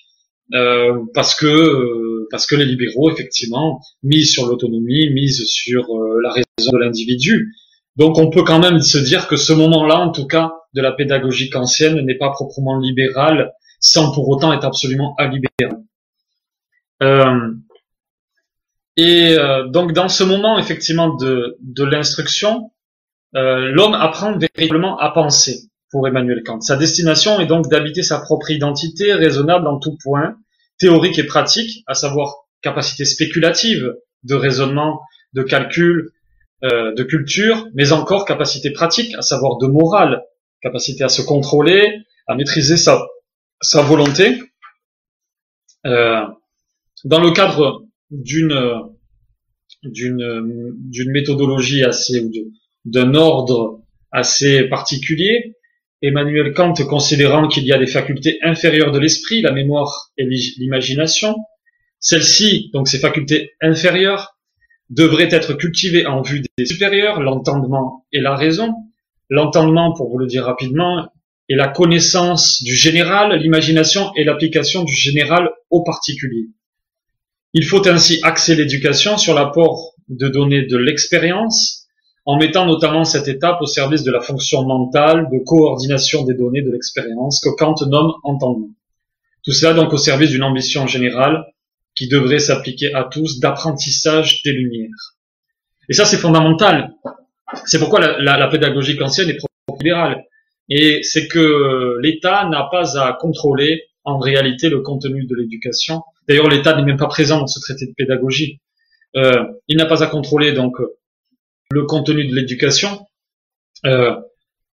parce que parce que les libéraux effectivement misent sur l'autonomie, misent sur la raison de l'individu, Donc on peut quand même se dire que ce moment-là, en tout cas, de la pédagogie kantienne n'est pas proprement libéral, sans pour autant être absolument alibéral. Euh, et euh, donc dans ce moment effectivement de, de l'instruction, euh, l'homme apprend véritablement à penser pour Emmanuel Kant. Sa destination est donc d'habiter sa propre identité raisonnable en tout point, théorique et pratique, à savoir capacité spéculative de raisonnement, de calcul, euh, de culture, mais encore capacité pratique, à savoir de morale, capacité à se contrôler, à maîtriser sa, sa volonté. Euh, dans le cadre d'une d'une d'une méthodologie assez ou d'un ordre assez particulier, Emmanuel Kant considérant qu'il y a des facultés inférieures de l'esprit, la mémoire et l'imagination, celles-ci, donc ces facultés inférieures, devraient être cultivées en vue des supérieures, l'entendement et la raison. L'entendement, pour vous le dire rapidement, est la connaissance du général, l'imagination et l'application du général au particulier. Il faut ainsi axer l'éducation sur l'apport de données de l'expérience, en mettant notamment cette étape au service de la fonction mentale de coordination des données de l'expérience que Kant nomme entendement. Tout cela donc au service d'une ambition générale qui devrait s'appliquer à tous d'apprentissage des lumières. Et ça c'est fondamental. C'est pourquoi la, pédagogie kantienne est pro-libérale. Et c'est que l'État n'a pas à contrôler en réalité le contenu de l'éducation. D'ailleurs, l'État n'est même pas présent dans ce traité de pédagogie. Euh, il n'a pas à contrôler donc le contenu de l'éducation, euh,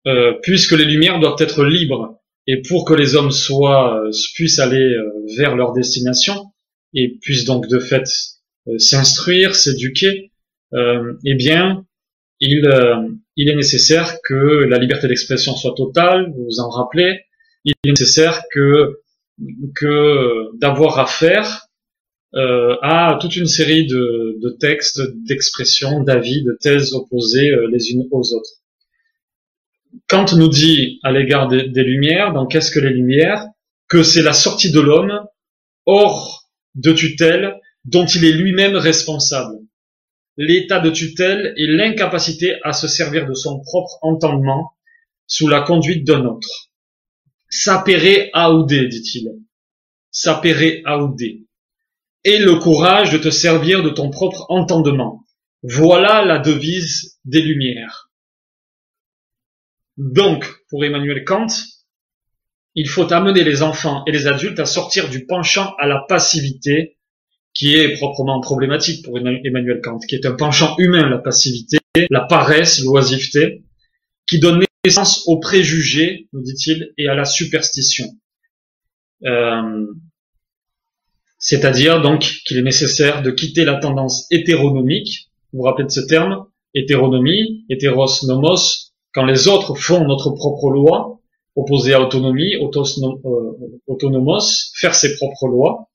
euh, puisque les lumières doivent être libres. Et pour que les hommes soient puissent aller vers leur destination et puissent donc de fait s'instruire, s'éduquer, eh bien, il, il est nécessaire que la liberté d'expression soit totale. Vous vous en rappelez. Il est nécessaire que que d'avoir affaire euh, à toute une série de, textes, d'expressions, d'avis, de thèses opposées euh, les unes aux autres. Kant nous dit à l'égard des, des, Lumières, dans Qu'est-ce que les Lumières? Que c'est la sortie de l'homme hors de tutelle dont il est lui-même responsable. L'état de tutelle est l'incapacité à se servir de son propre entendement sous la conduite d'un autre. Sapere aude, dit-il. Sapere aude. Et le courage de te servir de ton propre entendement. Voilà la devise des Lumières. Donc, pour Emmanuel Kant, il faut amener les enfants et les adultes à sortir du penchant à la passivité, qui est proprement problématique pour Emmanuel Kant, qui est un penchant humain, la passivité, la paresse, l'oisiveté, qui donne naissance aux préjugés, nous dit-il, et à la superstition. Euh, c'est-à-dire donc qu'il est nécessaire de quitter la tendance hétéronomique. Vous vous rappelez de ce terme Hétéronomie, hétéros nomos, quand les autres font notre propre loi, opposé à autonomie, euh, autonomos, faire ses propres lois.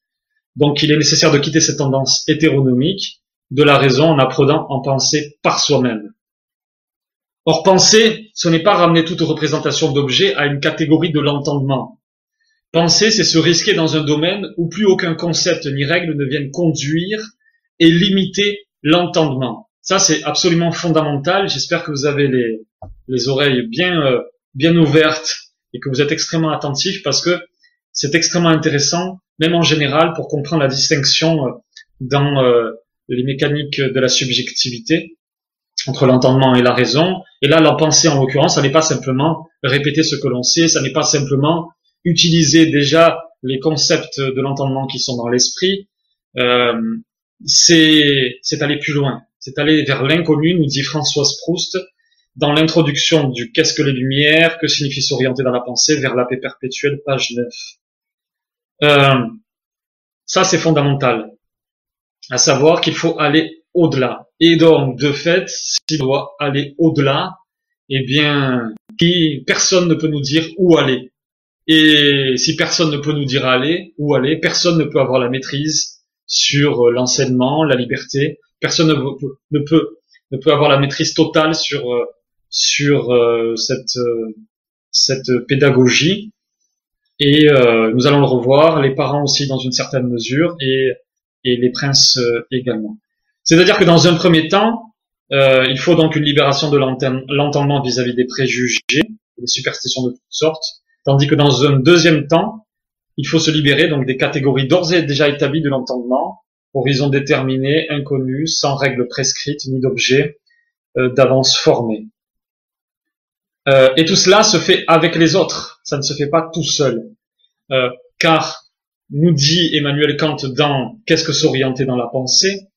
Donc il est nécessaire de quitter cette tendance hétéronomique de la raison en apprenant en penser par soi-même. Or, penser, ce n'est pas ramener toute représentation d'objet à une catégorie de l'entendement. Penser, c'est se risquer dans un domaine où plus aucun concept ni règle ne viennent conduire et limiter l'entendement. Ça, c'est absolument fondamental. J'espère que vous avez les, les oreilles bien, euh, bien ouvertes et que vous êtes extrêmement attentifs parce que c'est extrêmement intéressant, même en général, pour comprendre la distinction euh, dans euh, les mécaniques de la subjectivité entre l'entendement et la raison. Et là, la pensée, en l'occurrence, ça n'est pas simplement répéter ce que l'on sait, ça n'est pas simplement utiliser déjà les concepts de l'entendement qui sont dans l'esprit. Euh, c'est aller plus loin, c'est aller vers l'inconnu, nous dit Françoise Proust, dans l'introduction du Qu'est-ce que les Lumières, que signifie s'orienter dans la pensée vers la paix perpétuelle, page 9. Euh, ça, c'est fondamental. À savoir qu'il faut aller au-delà. Et donc, de fait, s'il doit aller au-delà, eh bien, qui, personne ne peut nous dire où aller. Et si personne ne peut nous dire aller, où aller, personne ne peut avoir la maîtrise sur euh, l'enseignement, la liberté. Personne ne peut, ne peut, avoir la maîtrise totale sur, euh, sur euh, cette, cette pédagogie. Et nous allons le revoir, les parents aussi dans une certaine mesure, et, et les princes également. C'est-à-dire que dans un premier temps, il faut donc une libération de l'entendement vis-à-vis des préjugés, des superstitions de toutes sortes, tandis que dans un deuxième temps, il faut se libérer donc des catégories d'ores et déjà établies de l'entendement, horizon déterminé, inconnu, sans règles prescrites ni d'objets euh, d'avance formés. Euh, et tout cela se fait avec les autres, ça ne se fait pas tout seul. Euh, car, nous dit Emmanuel Kant dans Qu'est-ce que s'orienter dans la pensée?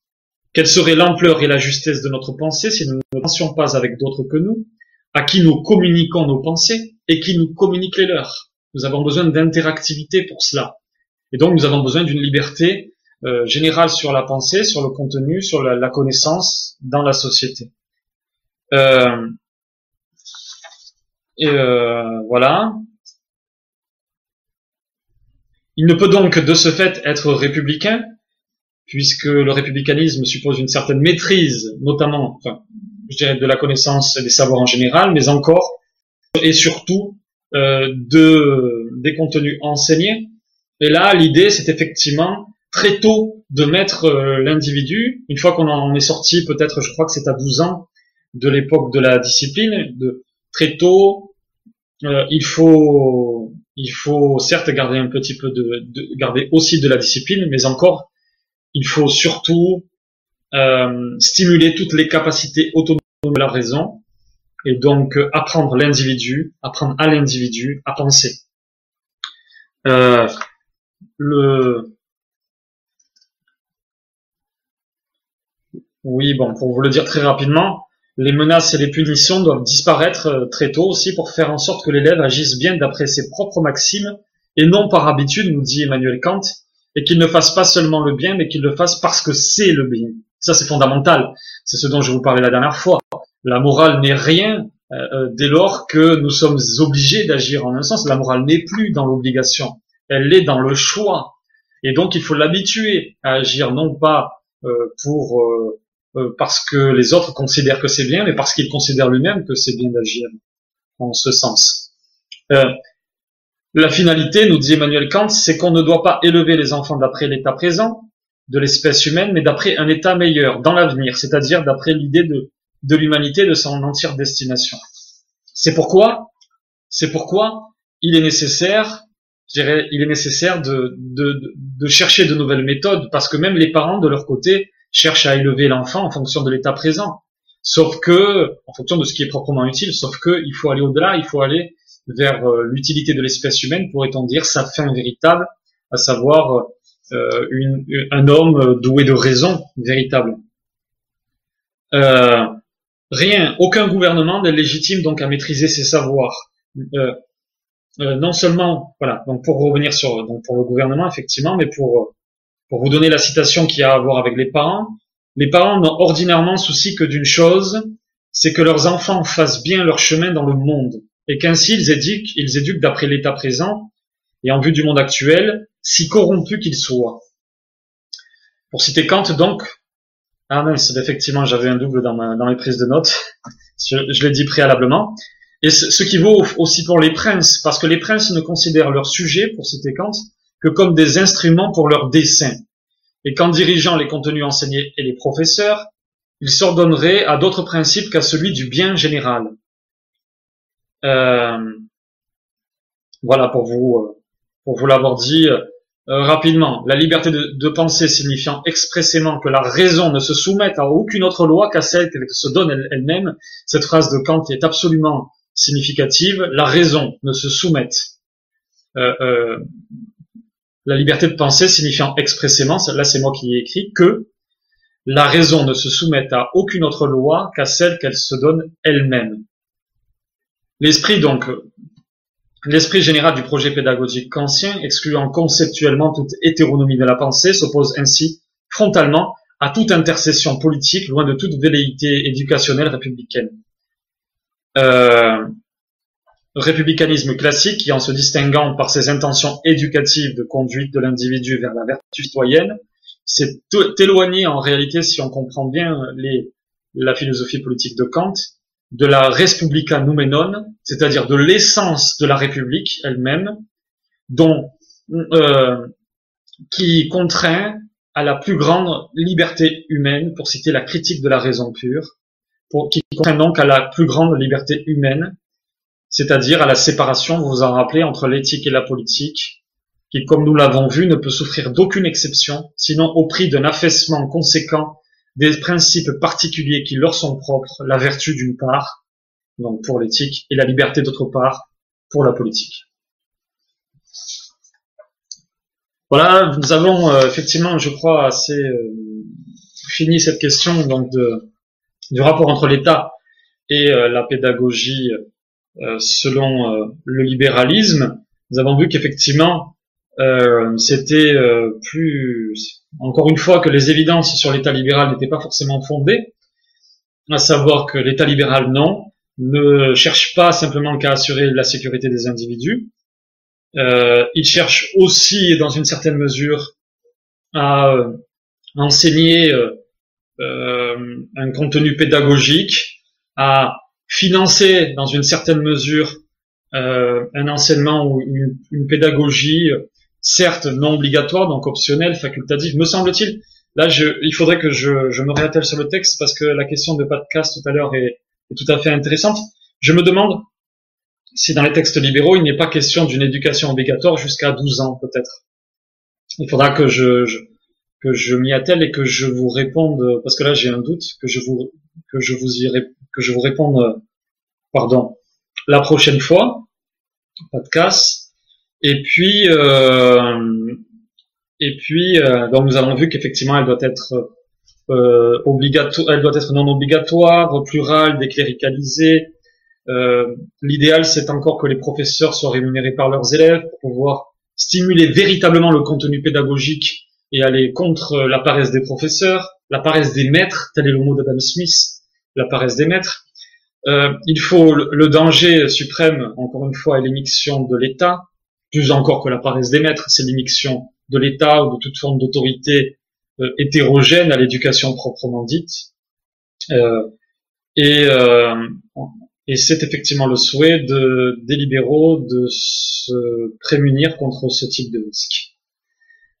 Quelle serait l'ampleur et la justesse de notre pensée si nous ne pensions pas avec d'autres que nous, à qui nous communiquons nos pensées? Et qui nous communiquent les leurs Nous avons besoin d'interactivité pour cela. Et donc nous avons besoin d'une liberté euh, générale sur la pensée, sur le contenu, sur la, connaissance dans la société. Euh, et euh, voilà. Il ne peut donc de ce fait être républicain, puisque le républicanisme suppose une certaine maîtrise, notamment, enfin, je dirais, de la connaissance et des savoirs en général, mais encore et surtout euh, de des contenus enseignés. Et là, l'idée, c'est effectivement très tôt de mettre euh, l'individu, une fois qu'on en est sorti, peut-être, je crois que c'est à 12 ans, de l'époque de la discipline, de très tôt, euh, il faut il faut certes garder un petit peu de, garder aussi de la discipline, mais encore, il faut surtout euh, stimuler toutes les capacités autonomes de la raison et donc euh, apprendre l'individu, apprendre à l'individu à penser. Euh, le oui, bon, pour vous le dire très rapidement, les menaces et les punitions doivent disparaître euh, très tôt aussi pour faire en sorte que l'élève agisse bien d'après ses propres maximes et non par habitude, nous dit Emmanuel Kant, et qu'il ne fasse pas seulement le bien, mais qu'il le fasse parce que c'est le bien. Ça, c'est fondamental. C'est ce dont je vous parlais la dernière fois. La morale n'est rien euh, euh, dès lors que nous sommes obligés d'agir en un sens. La morale n'est plus dans l'obligation, elle est dans le choix. Et donc, il faut l'habituer à agir non pas pour euh, parce que les autres considèrent que c'est bien, mais parce qu'il considère lui-même que c'est bien d'agir en ce sens. La finalité, nous dit Emmanuel Kant, c'est qu'on ne doit pas élever les enfants d'après l'état présent de l'espèce humaine, mais d'après un état meilleur, dans l'avenir, c'est-à-dire d'après l'idée de, de l'humanité, de son entière destination. C'est pourquoi, c'est pourquoi il est nécessaire, je il est nécessaire de, de, de chercher de nouvelles méthodes, parce que même les parents, de leur côté, cherche à élever l'enfant en fonction de l'état présent. Sauf que, en fonction de ce qui est proprement utile, sauf que il faut aller au-delà, il faut aller vers euh, l'utilité de l'espèce humaine, pourrait-on dire, sa fin véritable, à savoir euh, un homme doué de raison véritable. Euh, rien, aucun gouvernement n'est légitime donc à maîtriser ses savoirs. Euh, euh, non seulement, voilà, donc pour revenir sur, donc pour le gouvernement effectivement, mais pour pour vous donner la citation qui a à voir avec les parents, les parents n'ont ordinairement souci que d'une chose, c'est que leurs enfants fassent bien leur chemin dans le monde, et qu'ainsi ils éduquent, ils éduquent d'après l'état présent, et en vue du monde actuel, si corrompu qu'il soit. Pour citer Kant, donc, ah mince, effectivement, j'avais un double dans, ma, dans mes prises de notes, [LAUGHS] je, l'ai dit préalablement, et ce, ce, qui vaut aussi pour les princes, parce que les princes ne considèrent leur sujet, pour citer Kant, que comme des instruments pour leur dessin, et qu'en dirigeant les contenus enseignés et les professeurs, ils s'ordonneraient à d'autres principes qu'à celui du bien général. Euh, voilà pour vous euh, pour vous l'avoir dit euh, rapidement. La liberté de, de, penser signifiant expressément que la raison ne se soumette à aucune autre loi qu'à celle qu'elle se donne elle-même. Cette phrase de Kant est absolument significative. La raison ne se soumette euh, euh, la liberté de penser signifiant expressément, là c'est moi qui ai écrit, que la raison ne se soumette à aucune autre loi qu'à celle qu'elle se donne elle-même. L'esprit donc, l'esprit général du projet pédagogique kantien, excluant conceptuellement toute hétéronomie de la pensée, s'oppose ainsi frontalement à toute intercession politique, loin de toute velléité éducationnelle républicaine. Euh, républicanisme classique qui, en se distinguant par ses intentions éducatives de conduite de l'individu vers la vertu citoyenne, s'est éloigné en réalité, si on comprend bien la philosophie politique de Kant, de la respublica noumenon, c'est-à-dire de l'essence de la République elle-même, dont euh, qui contraint à la plus grande liberté humaine, pour citer la critique de la raison pure, qui contraint donc à la plus grande liberté humaine, c'est-à-dire à la séparation, vous vous en rappelez, entre l'éthique et la politique, qui, comme nous l'avons vu, ne peut souffrir d'aucune exception, sinon au prix d'un affaissement conséquent des principes particuliers qui leur sont propres, la vertu d'une part, donc pour l'éthique, et la liberté d'autre part, pour la politique. Voilà, nous avons euh, effectivement, je crois, assez euh, fini cette question donc de, du rapport entre l'État et euh, la pédagogie selon le libéralisme. Nous avons vu qu'effectivement, c'était plus, encore une fois, que les évidences sur l'État libéral n'étaient pas forcément fondées, à savoir que l'État libéral, non, ne cherche pas simplement qu'à assurer la sécurité des individus, euh, il cherche aussi, dans une certaine mesure, à euh, enseigner euh, euh, un contenu pédagogique, à financer, dans une certaine mesure, un enseignement ou une, pédagogie, certes non obligatoire, donc optionnelle, facultative, me semble-t-il. Là, je, il faudrait que je, je me réattelle sur le texte parce que la question de podcast tout à l'heure est, est tout à fait intéressante. Je me demande si dans les textes libéraux, il n'est pas question d'une éducation obligatoire jusqu'à 12 ans, peut-être. Il faudra que je, que je m'y attelle et que je vous réponde, parce que là j'ai un doute, que je vous, que je vous y, que je vous réponde, pardon, la prochaine fois. Casse. Et puis, euh, et puis, euh, donc nous avons vu qu'effectivement elle doit être euh, obligatoire, elle doit être non obligatoire, plurale, décléricalisée, l'idéal, c'est encore que les professeurs soient rémunérés par leurs élèves pour pouvoir stimuler véritablement le contenu pédagogique et aller contre la paresse des professeurs, la paresse des maîtres, tel est le mot d'Adam Smith, la paresse des maîtres. Euh, il faut le, danger suprême, encore une fois, est l'émission de l'État, plus encore que la paresse des maîtres, c'est l'émission de l'État ou de toute forme d'autorité euh, hétérogène à l'éducation proprement dite. Euh, et euh, et c'est effectivement le souhait de, des libéraux de se prémunir contre ce type de risque.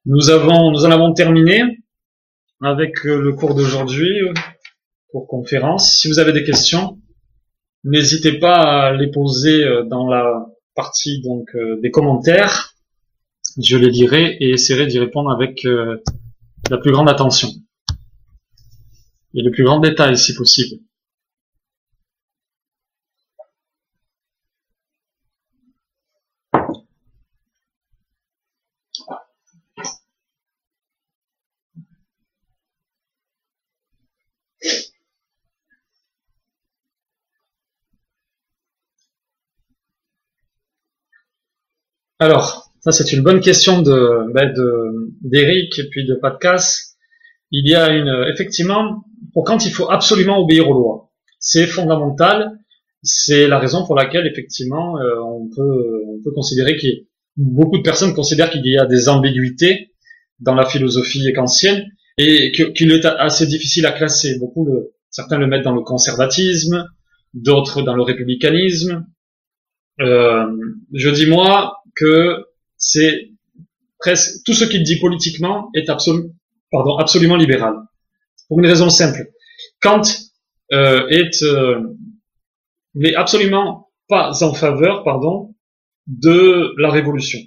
Nous avons, nous en avons terminé avec le cours d'aujourd'hui pour conférence. Si vous avez des questions, n'hésitez pas à les poser dans la partie donc euh, des commentaires. Je les lirai et essaierai d'y répondre avec la plus grande attention et le plus grand détail si possible. Alors, ça c'est une bonne question de ben, d'Eric et puis de Patcas. Il y a une effectivement pour quand il faut absolument obéir aux lois. C'est fondamental. C'est la raison pour laquelle effectivement euh, on peut on peut considérer qu'il beaucoup de personnes considèrent qu'il y a des ambiguïtés dans la philosophie kantienne et qu'il est assez difficile à classer. Beaucoup le, certains le mettent dans le conservatisme, d'autres dans le républicanisme. Euh, je dis moi, que c'est presque tout ce qu'il dit politiquement est absolument, pardon, absolument libéral. Pour une raison simple. Kant euh, est euh, n'est absolument pas en faveur, pardon, de la révolution.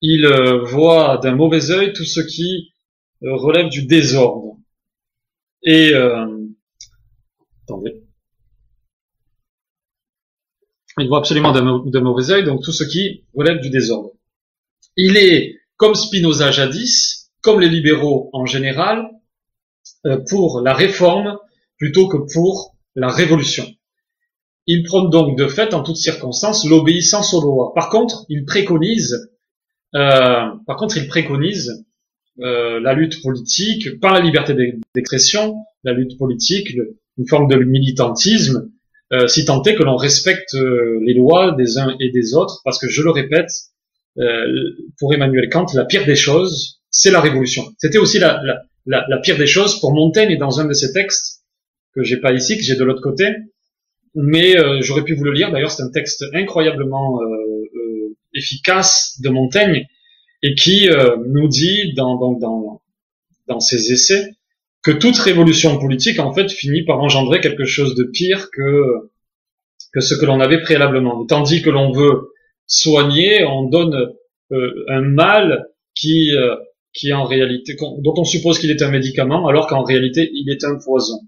Il euh, voit d'un mauvais œil tout ce qui euh, relève du désordre. Et attendez. Il voit absolument de mauvais œil donc tout ce qui relève du désordre. Il est, comme Spinoza jadis, comme les libéraux en général, euh, pour la réforme plutôt que pour la révolution. Il prône donc de fait, en toutes circonstances, l'obéissance aux lois. Par contre, il préconise, euh, par contre, il préconise euh, la lutte politique par la liberté d'expression, la lutte politique, une forme de militantisme euh, si tant est que l'on respecte euh, les lois des uns et des autres, parce que je le répète, euh, pour Emmanuel Kant, la pire des choses, c'est la révolution. C'était aussi la, la, la, pire des choses pour Montaigne et dans un de ses textes que j'ai pas ici, que j'ai de l'autre côté, mais j'aurais pu vous le lire. D'ailleurs, c'est un texte incroyablement efficace de Montaigne et qui nous dit dans, dans, dans, dans ses essais que toute révolution politique en fait finit par engendrer quelque chose de pire que que ce que l'on avait préalablement. tandis que l'on veut soigner, on donne euh, un mal qui euh, qui en réalité dont on suppose qu'il est un médicament alors qu'en réalité il est un poison.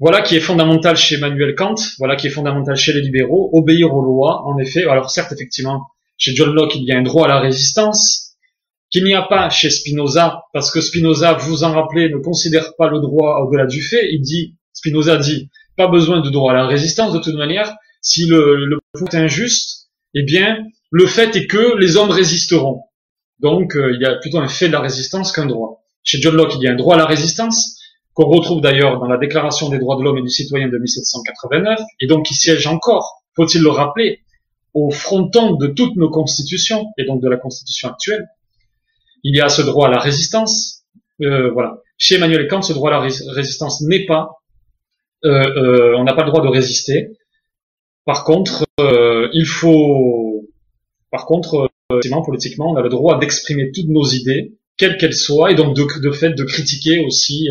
Voilà qui est fondamental chez Emmanuel Kant, voilà qui est fondamental chez les libéraux, obéir aux lois, en effet. Alors certes, effectivement, chez John Locke, il y a un droit à la résistance, qu'il n'y a pas chez Spinoza, parce que Spinoza, vous en rappelez, ne considère pas le droit au-delà du fait. Il dit, Spinoza dit, pas besoin de droit à la résistance, de toute manière, si le, le est injuste, eh bien, le fait est que les hommes résisteront. Donc, euh, il y a plutôt un fait de la résistance qu'un droit. Chez John Locke, il y a un droit à la résistance, qu'on retrouve d'ailleurs dans la Déclaration des droits de l'homme et du citoyen de 1789, et donc qui siège encore, faut-il le rappeler, au fronton de toutes nos constitutions, et donc de la constitution actuelle. Il y a ce droit à la résistance. Euh, voilà. Chez Emmanuel Kant, ce droit à la résistance n'est pas, euh, euh, on n'a pas le droit de résister. Par contre, il faut, par contre, politiquement, on a le droit d'exprimer toutes nos idées, quelles qu'elles soient, et donc de, fait de critiquer aussi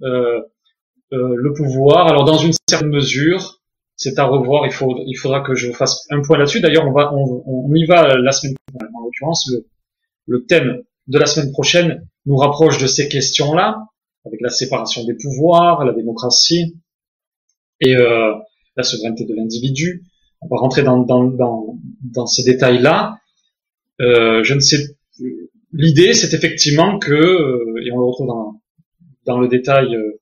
le pouvoir. Alors dans une certaine mesure, c'est à revoir. Il il faudra que je fasse un point là-dessus. D'ailleurs, on va, on, on, y va la semaine prochaine. En l'occurrence, le thème de la semaine prochaine nous rapproche de ces questions-là, avec la séparation des pouvoirs, la démocratie et euh, la souveraineté de l'individu. On va rentrer dans, dans, dans, dans ces détails-là. Euh, je ne sais. L'idée, c'est effectivement que, euh, et on le retrouve dans, dans le détail euh,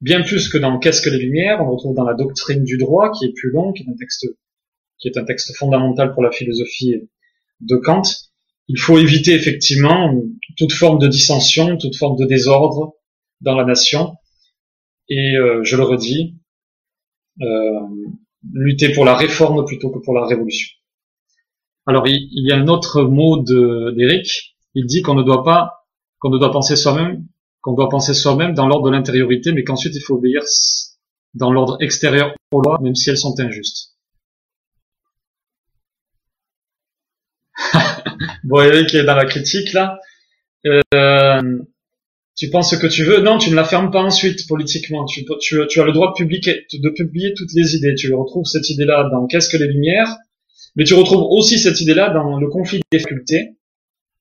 bien plus que dans Qu'est-ce que les Lumières, on le retrouve dans la doctrine du droit, qui est plus long, qui est un texte, qui est un texte fondamental pour la philosophie de Kant. Il faut éviter effectivement toute forme de dissension, toute forme de désordre dans la nation. Et euh, je le redis, euh, lutter pour la réforme plutôt que pour la révolution. Alors il, y a un autre mot d'Éric. Il dit qu'on ne doit pas, qu'on ne doit penser soi-même qu'on doit penser soi-même dans l'ordre de l'intériorité, mais qu'ensuite il faut obéir dans l'ordre extérieur aux lois, même si elles sont injustes. [LAUGHS] bon, Eric est dans la critique là. Euh, tu penses ce que tu veux Non, tu ne la fermes pas ensuite politiquement. Tu, as le droit de publier, de publier toutes les idées. Tu retrouves cette idée-là dans Qu'est-ce que les Lumières, mais tu retrouves aussi cette idée-là dans le conflit des facultés,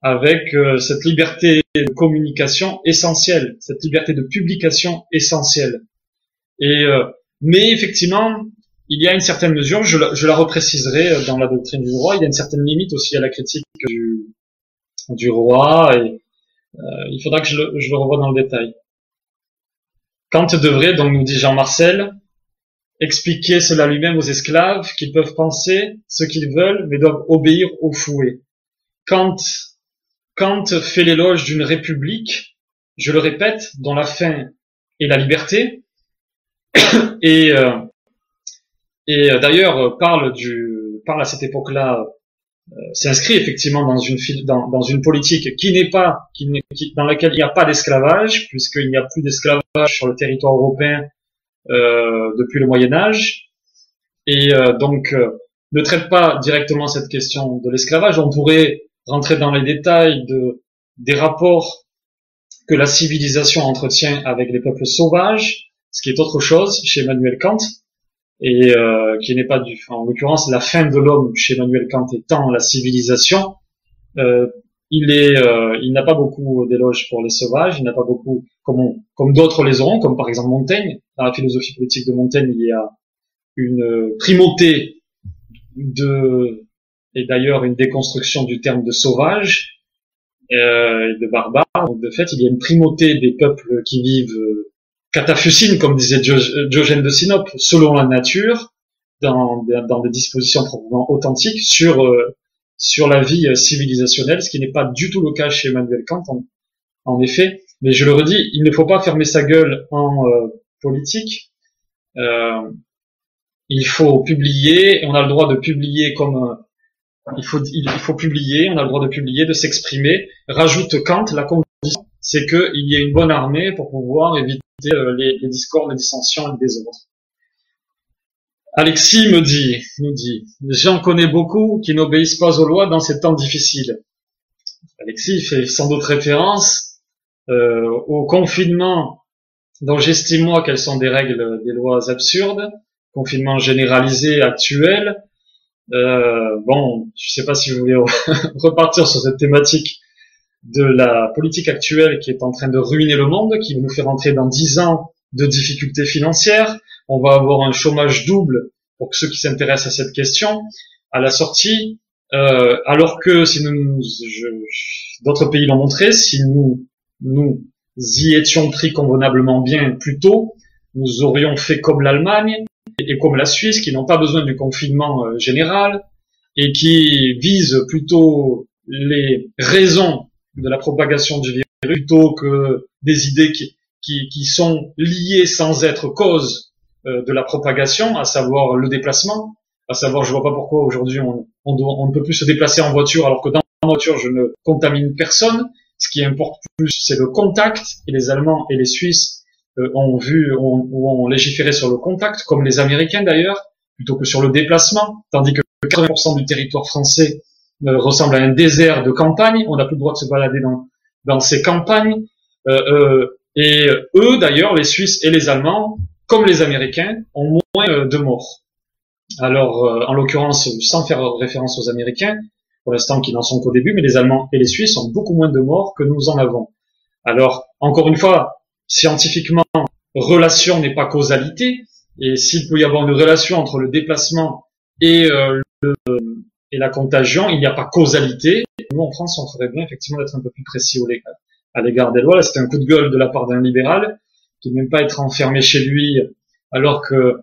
avec euh, cette liberté de communication essentielle, cette liberté de publication essentielle. Et euh, mais effectivement, il y a une certaine mesure, je la, je la repréciserai euh, dans la doctrine du roi, il y a une certaine limite aussi à la critique du, du roi, et il faudra que je le, je le revoie dans le détail. Kant devrait, donc nous dit Jean Marcel, expliquer cela lui-même aux esclaves qu'ils peuvent penser ce qu'ils veulent, mais doivent obéir au fouet. Kant Kant fait l'éloge d'une république, je le répète, dont la fin est la liberté, [COUGHS] et, euh, et euh, d'ailleurs parle du parle à cette époque-là euh, s'inscrit effectivement dans une dans, une politique qui n'est pas qui, dans laquelle il n'y a pas d'esclavage puisqu'il n'y a plus d'esclavage sur le territoire européen euh, depuis le Moyen Âge et donc ne traite pas directement cette question de l'esclavage. On pourrait rentrer dans les détails de, des rapports que la civilisation entretient avec les peuples sauvages, ce qui est autre chose chez Emmanuel Kant, et euh, qui n'est pas du, en l'occurrence la fin de l'homme chez Emmanuel Kant étant la civilisation. Euh, il est, euh, il n'a pas beaucoup d'éloges pour les sauvages, il n'a pas beaucoup, comme, comme d'autres les auront, comme par exemple Montaigne. Dans la philosophie politique de Montaigne, il y a une primauté de et d'ailleurs une déconstruction du terme de sauvage euh, et de barbare. De fait, il y a une primauté des peuples qui vivent euh, comme disait Diogène de Sinope, selon la nature, dans, des dispositions probablement authentiques sur euh, sur la vie euh, civilisationnelle, ce qui n'est pas du tout le cas chez Emmanuel Kant, en, effet. Mais je le redis, il ne faut pas fermer sa gueule en euh, politique. il faut publier, on a le droit de publier comme il faut, il faut publier, on a le droit de publier, de s'exprimer. Rajoute Kant, la c'est qu'il y ait une bonne armée pour pouvoir éviter euh, les, les discordes, les dissensions et les désordres. Alexis me dit, nous dit, j'en connais beaucoup qui n'obéissent pas aux lois dans ces temps difficiles. Alexis fait sans doute référence euh, au confinement Donc j'estime moi qu'elles sont des règles, des lois absurdes, confinement généralisé actuel. Euh, bon, je sais pas si vous voulez [LAUGHS] repartir sur cette thématique de la politique actuelle qui est en train de ruiner le monde, qui nous faire entrer dans dix ans de difficultés financières. On va avoir un chômage double pour ceux qui s'intéressent à cette question à la sortie, euh, alors que si nous, d'autres pays l'ont montré, si nous nous y étions pris convenablement bien plus tôt, nous aurions fait comme l'Allemagne et comme la Suisse, qui n'ont pas besoin du confinement euh, général et qui visent plutôt les raisons de la propagation du virus plutôt que des idées qui, qui, qui sont liées sans être cause euh, de la propagation, à savoir le déplacement. À savoir, je vois pas pourquoi aujourd'hui on, on, on, ne peut plus se déplacer en voiture alors que dans la voiture je ne contamine personne. Ce qui importe plus, c'est le contact. Et les Allemands et les Suisses euh, ont vu, ont, ont légiféré sur le contact, comme les Américains d'ailleurs, plutôt que sur le déplacement. Tandis que 80% du territoire français ressemble à un désert de campagne. On n'a plus le droit de se balader dans, dans ces campagnes. Euh, euh et eux, d'ailleurs, les Suisses et les Allemands, comme les Américains, ont moins de morts. Alors, en l'occurrence, sans faire référence aux Américains, pour l'instant qui n'en sont qu'au début, mais les Allemands et les Suisses ont beaucoup moins de morts que nous en avons. Alors, encore une fois, scientifiquement, relation n'est pas causalité, et s'il peut y avoir une relation entre le déplacement et le, et la contagion, il n'y a pas causalité. Nous, en France, on ferait bien effectivement d'être un peu plus précis à l'égard des lois. Là, c'était un coup de gueule de la part d'un libéral qui n'aime pas être enfermé chez lui alors que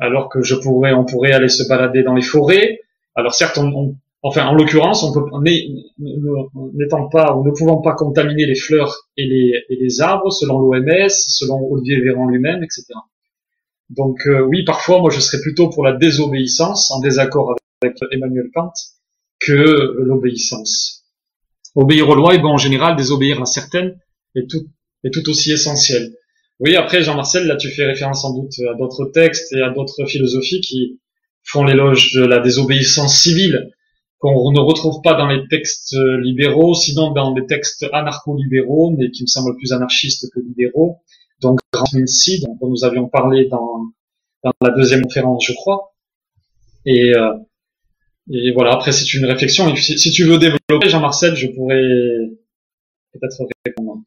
alors que je pourrais, on pourrait aller se balader dans les forêts. Alors certes, on, enfin en l'occurrence, on peut n'étant pas ou ne pouvant pas contaminer les fleurs et les, et les arbres selon l'OMS, selon Olivier Véran lui-même, etc. Donc euh, oui, parfois, moi, je serais plutôt pour la désobéissance, en désaccord avec Emmanuel Kant que l'obéissance. Obéir aux lois, et bon, en général, désobéir à certaines est tout, est tout aussi essentiel. Oui, après, Jean-Marcel, là, tu fais référence sans doute à d'autres textes et à d'autres philosophies qui font l'éloge de la désobéissance civile, qu'on ne retrouve pas dans les textes libéraux, sinon dans des textes anarcho-libéraux, mais qui me semblent plus anarchistes que libéraux. Donc, Grand dont nous avions parlé dans, dans la deuxième conférence, je crois. Et, euh, et voilà, après c'est une réflexion. si, tu veux développer, Jean-Marcel, je pourrais peut-être répondre.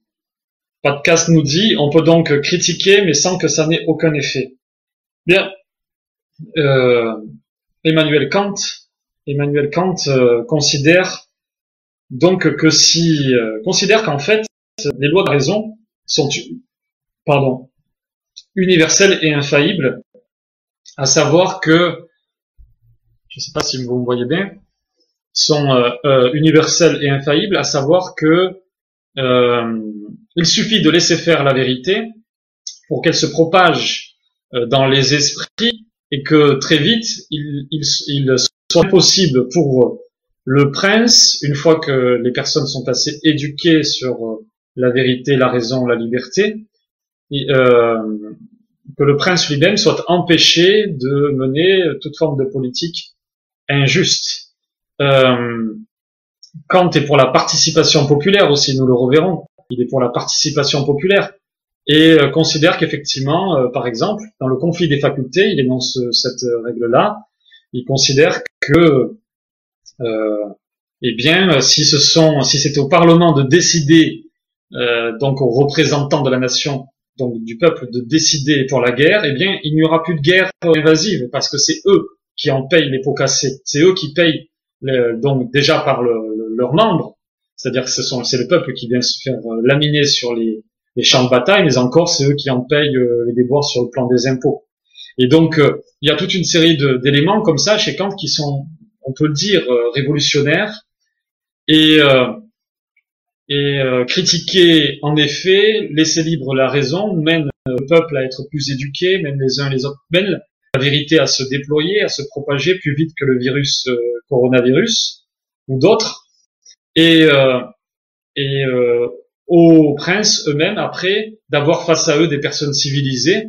Podcast nous dit, on peut donc critiquer, mais sans que ça n'ait aucun effet. Bien. Euh, Emmanuel Kant, Emmanuel Kant euh, considère donc que si euh, considère qu'en fait les lois de raison sont pardon universelles et infaillibles, à savoir que je ne sais pas si vous me voyez bien, sont euh, euh, universels et infaillibles, à savoir que euh, il suffit de laisser faire la vérité pour qu'elle se propage dans les esprits et que très vite il, il, soit possible pour le prince, une fois que les personnes sont assez éduquées sur la vérité, la raison, la liberté, que le prince lui-même soit empêché de mener toute forme de politique injuste. Euh, Kant est pour la participation populaire aussi, nous le reverrons. Il est pour la participation populaire et euh, considère qu'effectivement, euh, par exemple, dans le conflit des facultés, il énonce cette règle-là. Il considère que, euh, eh bien, si ce sont, si c'est au Parlement de décider, donc aux représentants de la nation, donc du peuple, de décider pour la guerre, eh bien, il n'y aura plus de guerre invasive parce que c'est eux qui en payent les pots cassés. C'est eux qui payent donc déjà par le, leurs membres, c'est-à-dire que ce sont c'est le peuple qui vient se faire euh, laminer sur les, les champs de bataille, mais encore c'est eux qui en payent euh, les déboires sur le plan des impôts. Et donc euh, il y a toute une série d'éléments comme ça chez Kant qui sont, on peut le dire, révolutionnaires et et critiquer en effet, laisser libre la raison mène le peuple à être plus éduqué, mène les uns les autres, mène la vérité à se déployer, à se propager plus vite que le virus euh, coronavirus ou d'autres, et, euh, et euh, aux princes eux-mêmes après d'avoir face à eux des personnes civilisées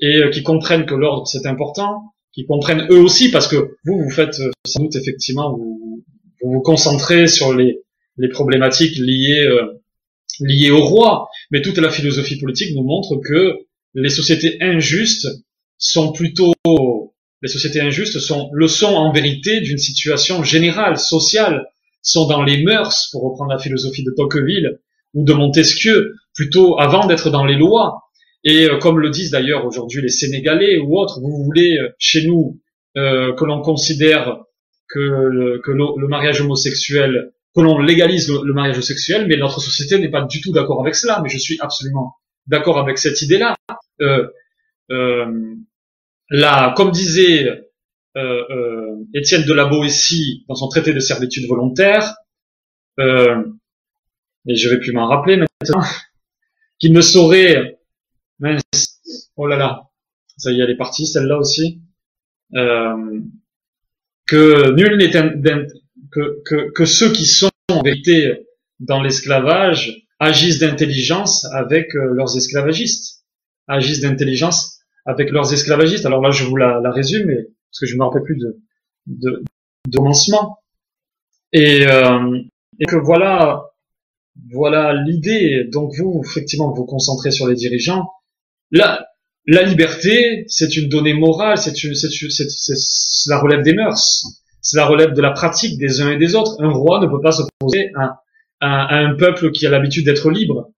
et qui comprennent que l'ordre c'est important, qui comprennent eux aussi parce que vous vous faites sans doute effectivement vous vous, vous concentrez sur les, les problématiques liées lié au roi, mais toute la philosophie politique nous montre que les sociétés injustes sont plutôt les sociétés injustes sont le sont en vérité d'une situation générale, sociale, sont dans les mœurs, pour reprendre la philosophie de Tocqueville ou de Montesquieu, plutôt avant d'être dans les lois. Et euh, comme le disent d'ailleurs aujourd'hui les Sénégalais ou autres, vous voulez euh, chez nous euh, que l'on considère que, le, que le, mariage homosexuel, que l'on légalise le, mariage homosexuel, mais notre société n'est pas du tout d'accord avec cela. Mais je suis absolument d'accord avec cette idée-là. Euh, euh, là, comme disait euh, euh, Étienne de la Boétie dans son traité de servitude volontaire, et je vais plus m'en rappeler maintenant, [LAUGHS] qu'il ne saurait, mince, oh là là, ça y est, elle est partie, celle-là aussi, que nul n'est que, que, que ceux qui sont en vérité dans l'esclavage agissent d'intelligence avec leurs esclavagistes, agissent d'intelligence avec leurs esclavagistes. Alors là, je vous la, la résume, parce que je ne me rappelle plus de, de, de commencement. Et, euh, et que voilà, voilà l'idée. Donc vous, effectivement, vous concentrez sur les dirigeants. La, la liberté, c'est une donnée morale, c'est une, c'est, c'est, la relève des mœurs, c'est la relève de la pratique des uns et des autres. Un roi ne peut pas s'opposer à, à, à un peuple qui a l'habitude d'être libre.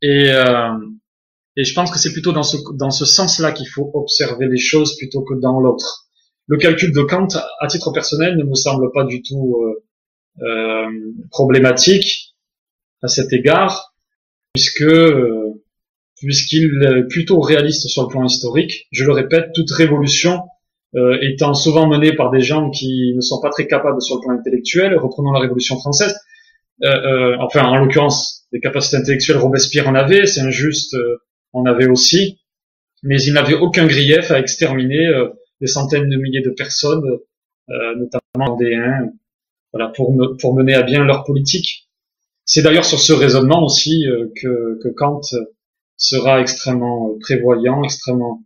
Et, euh, et je pense que c'est plutôt dans ce, dans ce sens-là qu'il faut observer les choses plutôt que dans l'autre. Le calcul de Kant, à titre personnel, ne me semble pas du tout euh, euh, problématique à cet égard, puisque euh, puisqu'il est plutôt réaliste sur le plan historique. Je le répète, toute révolution euh, étant souvent menée par des gens qui ne sont pas très capables sur le plan intellectuel. Reprenons la Révolution française. Euh, enfin, en l'occurrence, des capacités intellectuelles, Robespierre en avait, c'est injuste on avait aussi, mais ils n'avaient aucun grief à exterminer euh, des centaines de milliers de personnes, euh, notamment des voilà, pour, mener à bien leur politique. C'est d'ailleurs sur ce raisonnement aussi euh, que, Kant sera extrêmement prévoyant, extrêmement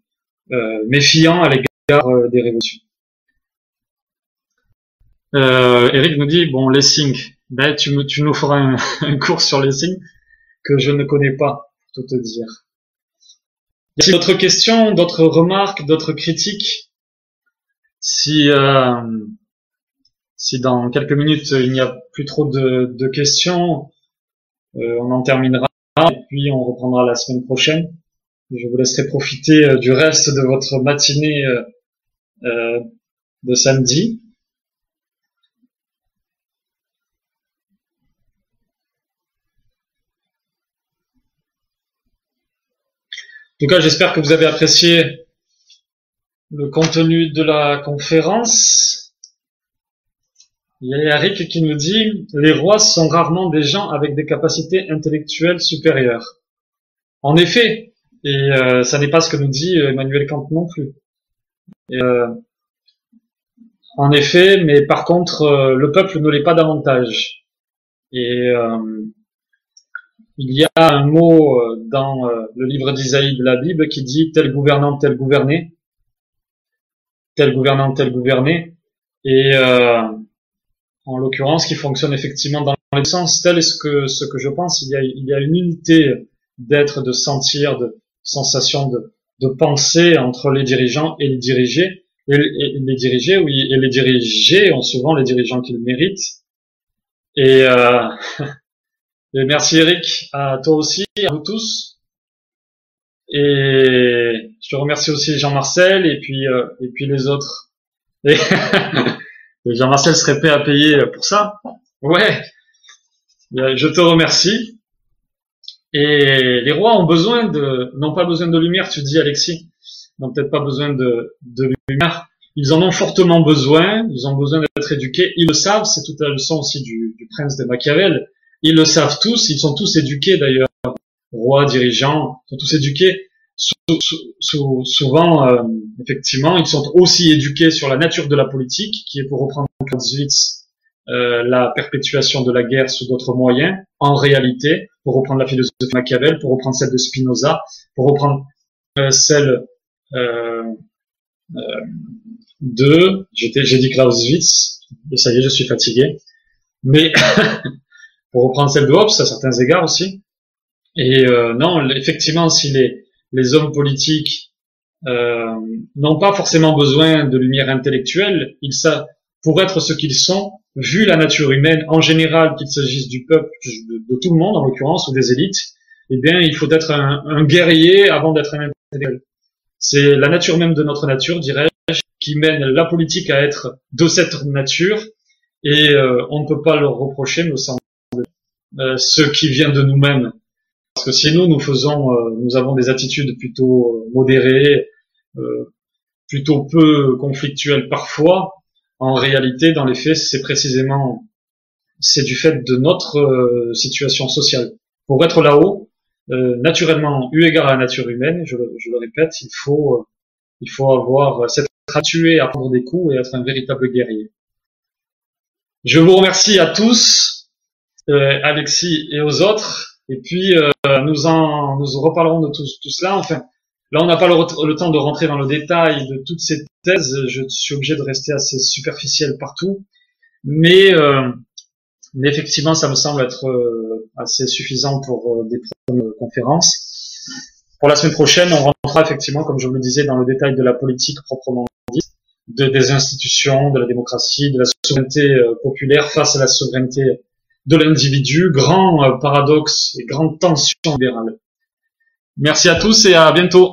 méfiant à l'égard des révolutions. Eric nous dit bon lessing, ben tu, nous feras un, [LAUGHS] un cours sur lessing que je ne connais pas, pour tout te dire. D'autres questions, d'autres remarques, d'autres critiques? Si euh, si dans quelques minutes il n'y a plus trop de, questions, euh, on en terminera et puis on reprendra la semaine prochaine. Je vous laisserai profiter euh, du reste de votre matinée de samedi. Tout cas, j'espère que vous avez apprécié le contenu de la conférence. Il y a Eric qui nous dit les rois sont rarement des gens avec des capacités intellectuelles supérieures. En effet, et euh, ça n'est pas ce que nous dit Emmanuel Kant non plus. Euh, en effet, mais par contre, euh, le peuple ne l'est pas davantage. Et il y a un mot euh, dans euh, le livre d'Isaïe de la Bible qui dit tel gouvernant, tel gouverné, tel gouvernant, tel gouverné, et euh, en l'occurrence qui fonctionne effectivement dans le sens. Tel est-ce que ce que je pense, il y a, il y a une unité d'être, de sentir, de sensation de, de pensée entre les dirigeants et les dirigés, et, les dirigés, oui, et les dirigés ont souvent les dirigeants qu'ils méritent, et euh, [LAUGHS] Et merci Eric, à toi aussi, à vous tous. Et je te remercie aussi Jean-Marcel et puis euh, et puis les autres. Et, [LAUGHS] Jean-Marcel serait prêt à payer pour ça. Ouais. Je te remercie. Et les rois ont besoin de, n'ont pas besoin de lumière, tu dis Alexis, n'ont peut-être pas besoin de, de lumière. Ils en ont fortement besoin. Ils ont besoin d'être éduqués. Ils le savent. C'est toute la leçon aussi du, du prince de Machiavel ils le savent tous, ils sont tous éduqués d'ailleurs, rois, dirigeants, sont tous éduqués. souvent, euh, effectivement, ils sont aussi éduqués sur la nature de la politique, qui est pour reprendre Clausewitz, euh, la perpétuation de la guerre sous d'autres moyens. En réalité, pour reprendre la philosophie de Machiavel, pour reprendre celle de Spinoza, pour reprendre euh, celle euh, euh de, j'ai dit Clausewitz, ça y est, je suis fatigué, mais [LAUGHS] pour reprendre celle de Hobbes à certains égards aussi. Et euh, non, effectivement, si les, les hommes politiques euh, n'ont pas forcément besoin de lumière intellectuelle, ils savent, pour être ce qu'ils sont, vu la nature humaine en général, qu'il s'agisse du peuple, de, tout le monde en l'occurrence, ou des élites, eh bien, il faut être un, un guerrier avant d'être un intellectuel. C'est la nature même de notre nature, dirais-je, qui mène la politique à être de cette nature, et euh, on ne peut pas leur reprocher, me semble, ce qui vient de nous-mêmes. Parce que si nous, nous faisons, euh, nous avons des attitudes plutôt modérées, plutôt peu conflictuelles parfois, en réalité, dans les faits, c'est précisément, c'est du fait de notre situation sociale. Pour être là-haut, naturellement, eu égard à la nature humaine, je, je le répète, il faut, il faut avoir cette à à prendre des coups et être un véritable guerrier. Je vous remercie à tous, euh, Alexis et aux autres. Et puis euh, nous en nous reparlerons de tout, tout cela. Enfin, là on n'a pas le, temps de rentrer dans le détail de toutes ces thèses. Je suis obligé de rester assez superficiel partout, mais euh, mais effectivement ça me semble être assez suffisant pour des conférences. Pour la semaine prochaine, on rentrera effectivement, comme je le disais, dans le détail de la politique proprement dit de, des institutions, de la démocratie, de la souveraineté euh, populaire face à la souveraineté de l'individu, grand euh, paradoxe et grande tension libérale. Merci à tous et à bientôt.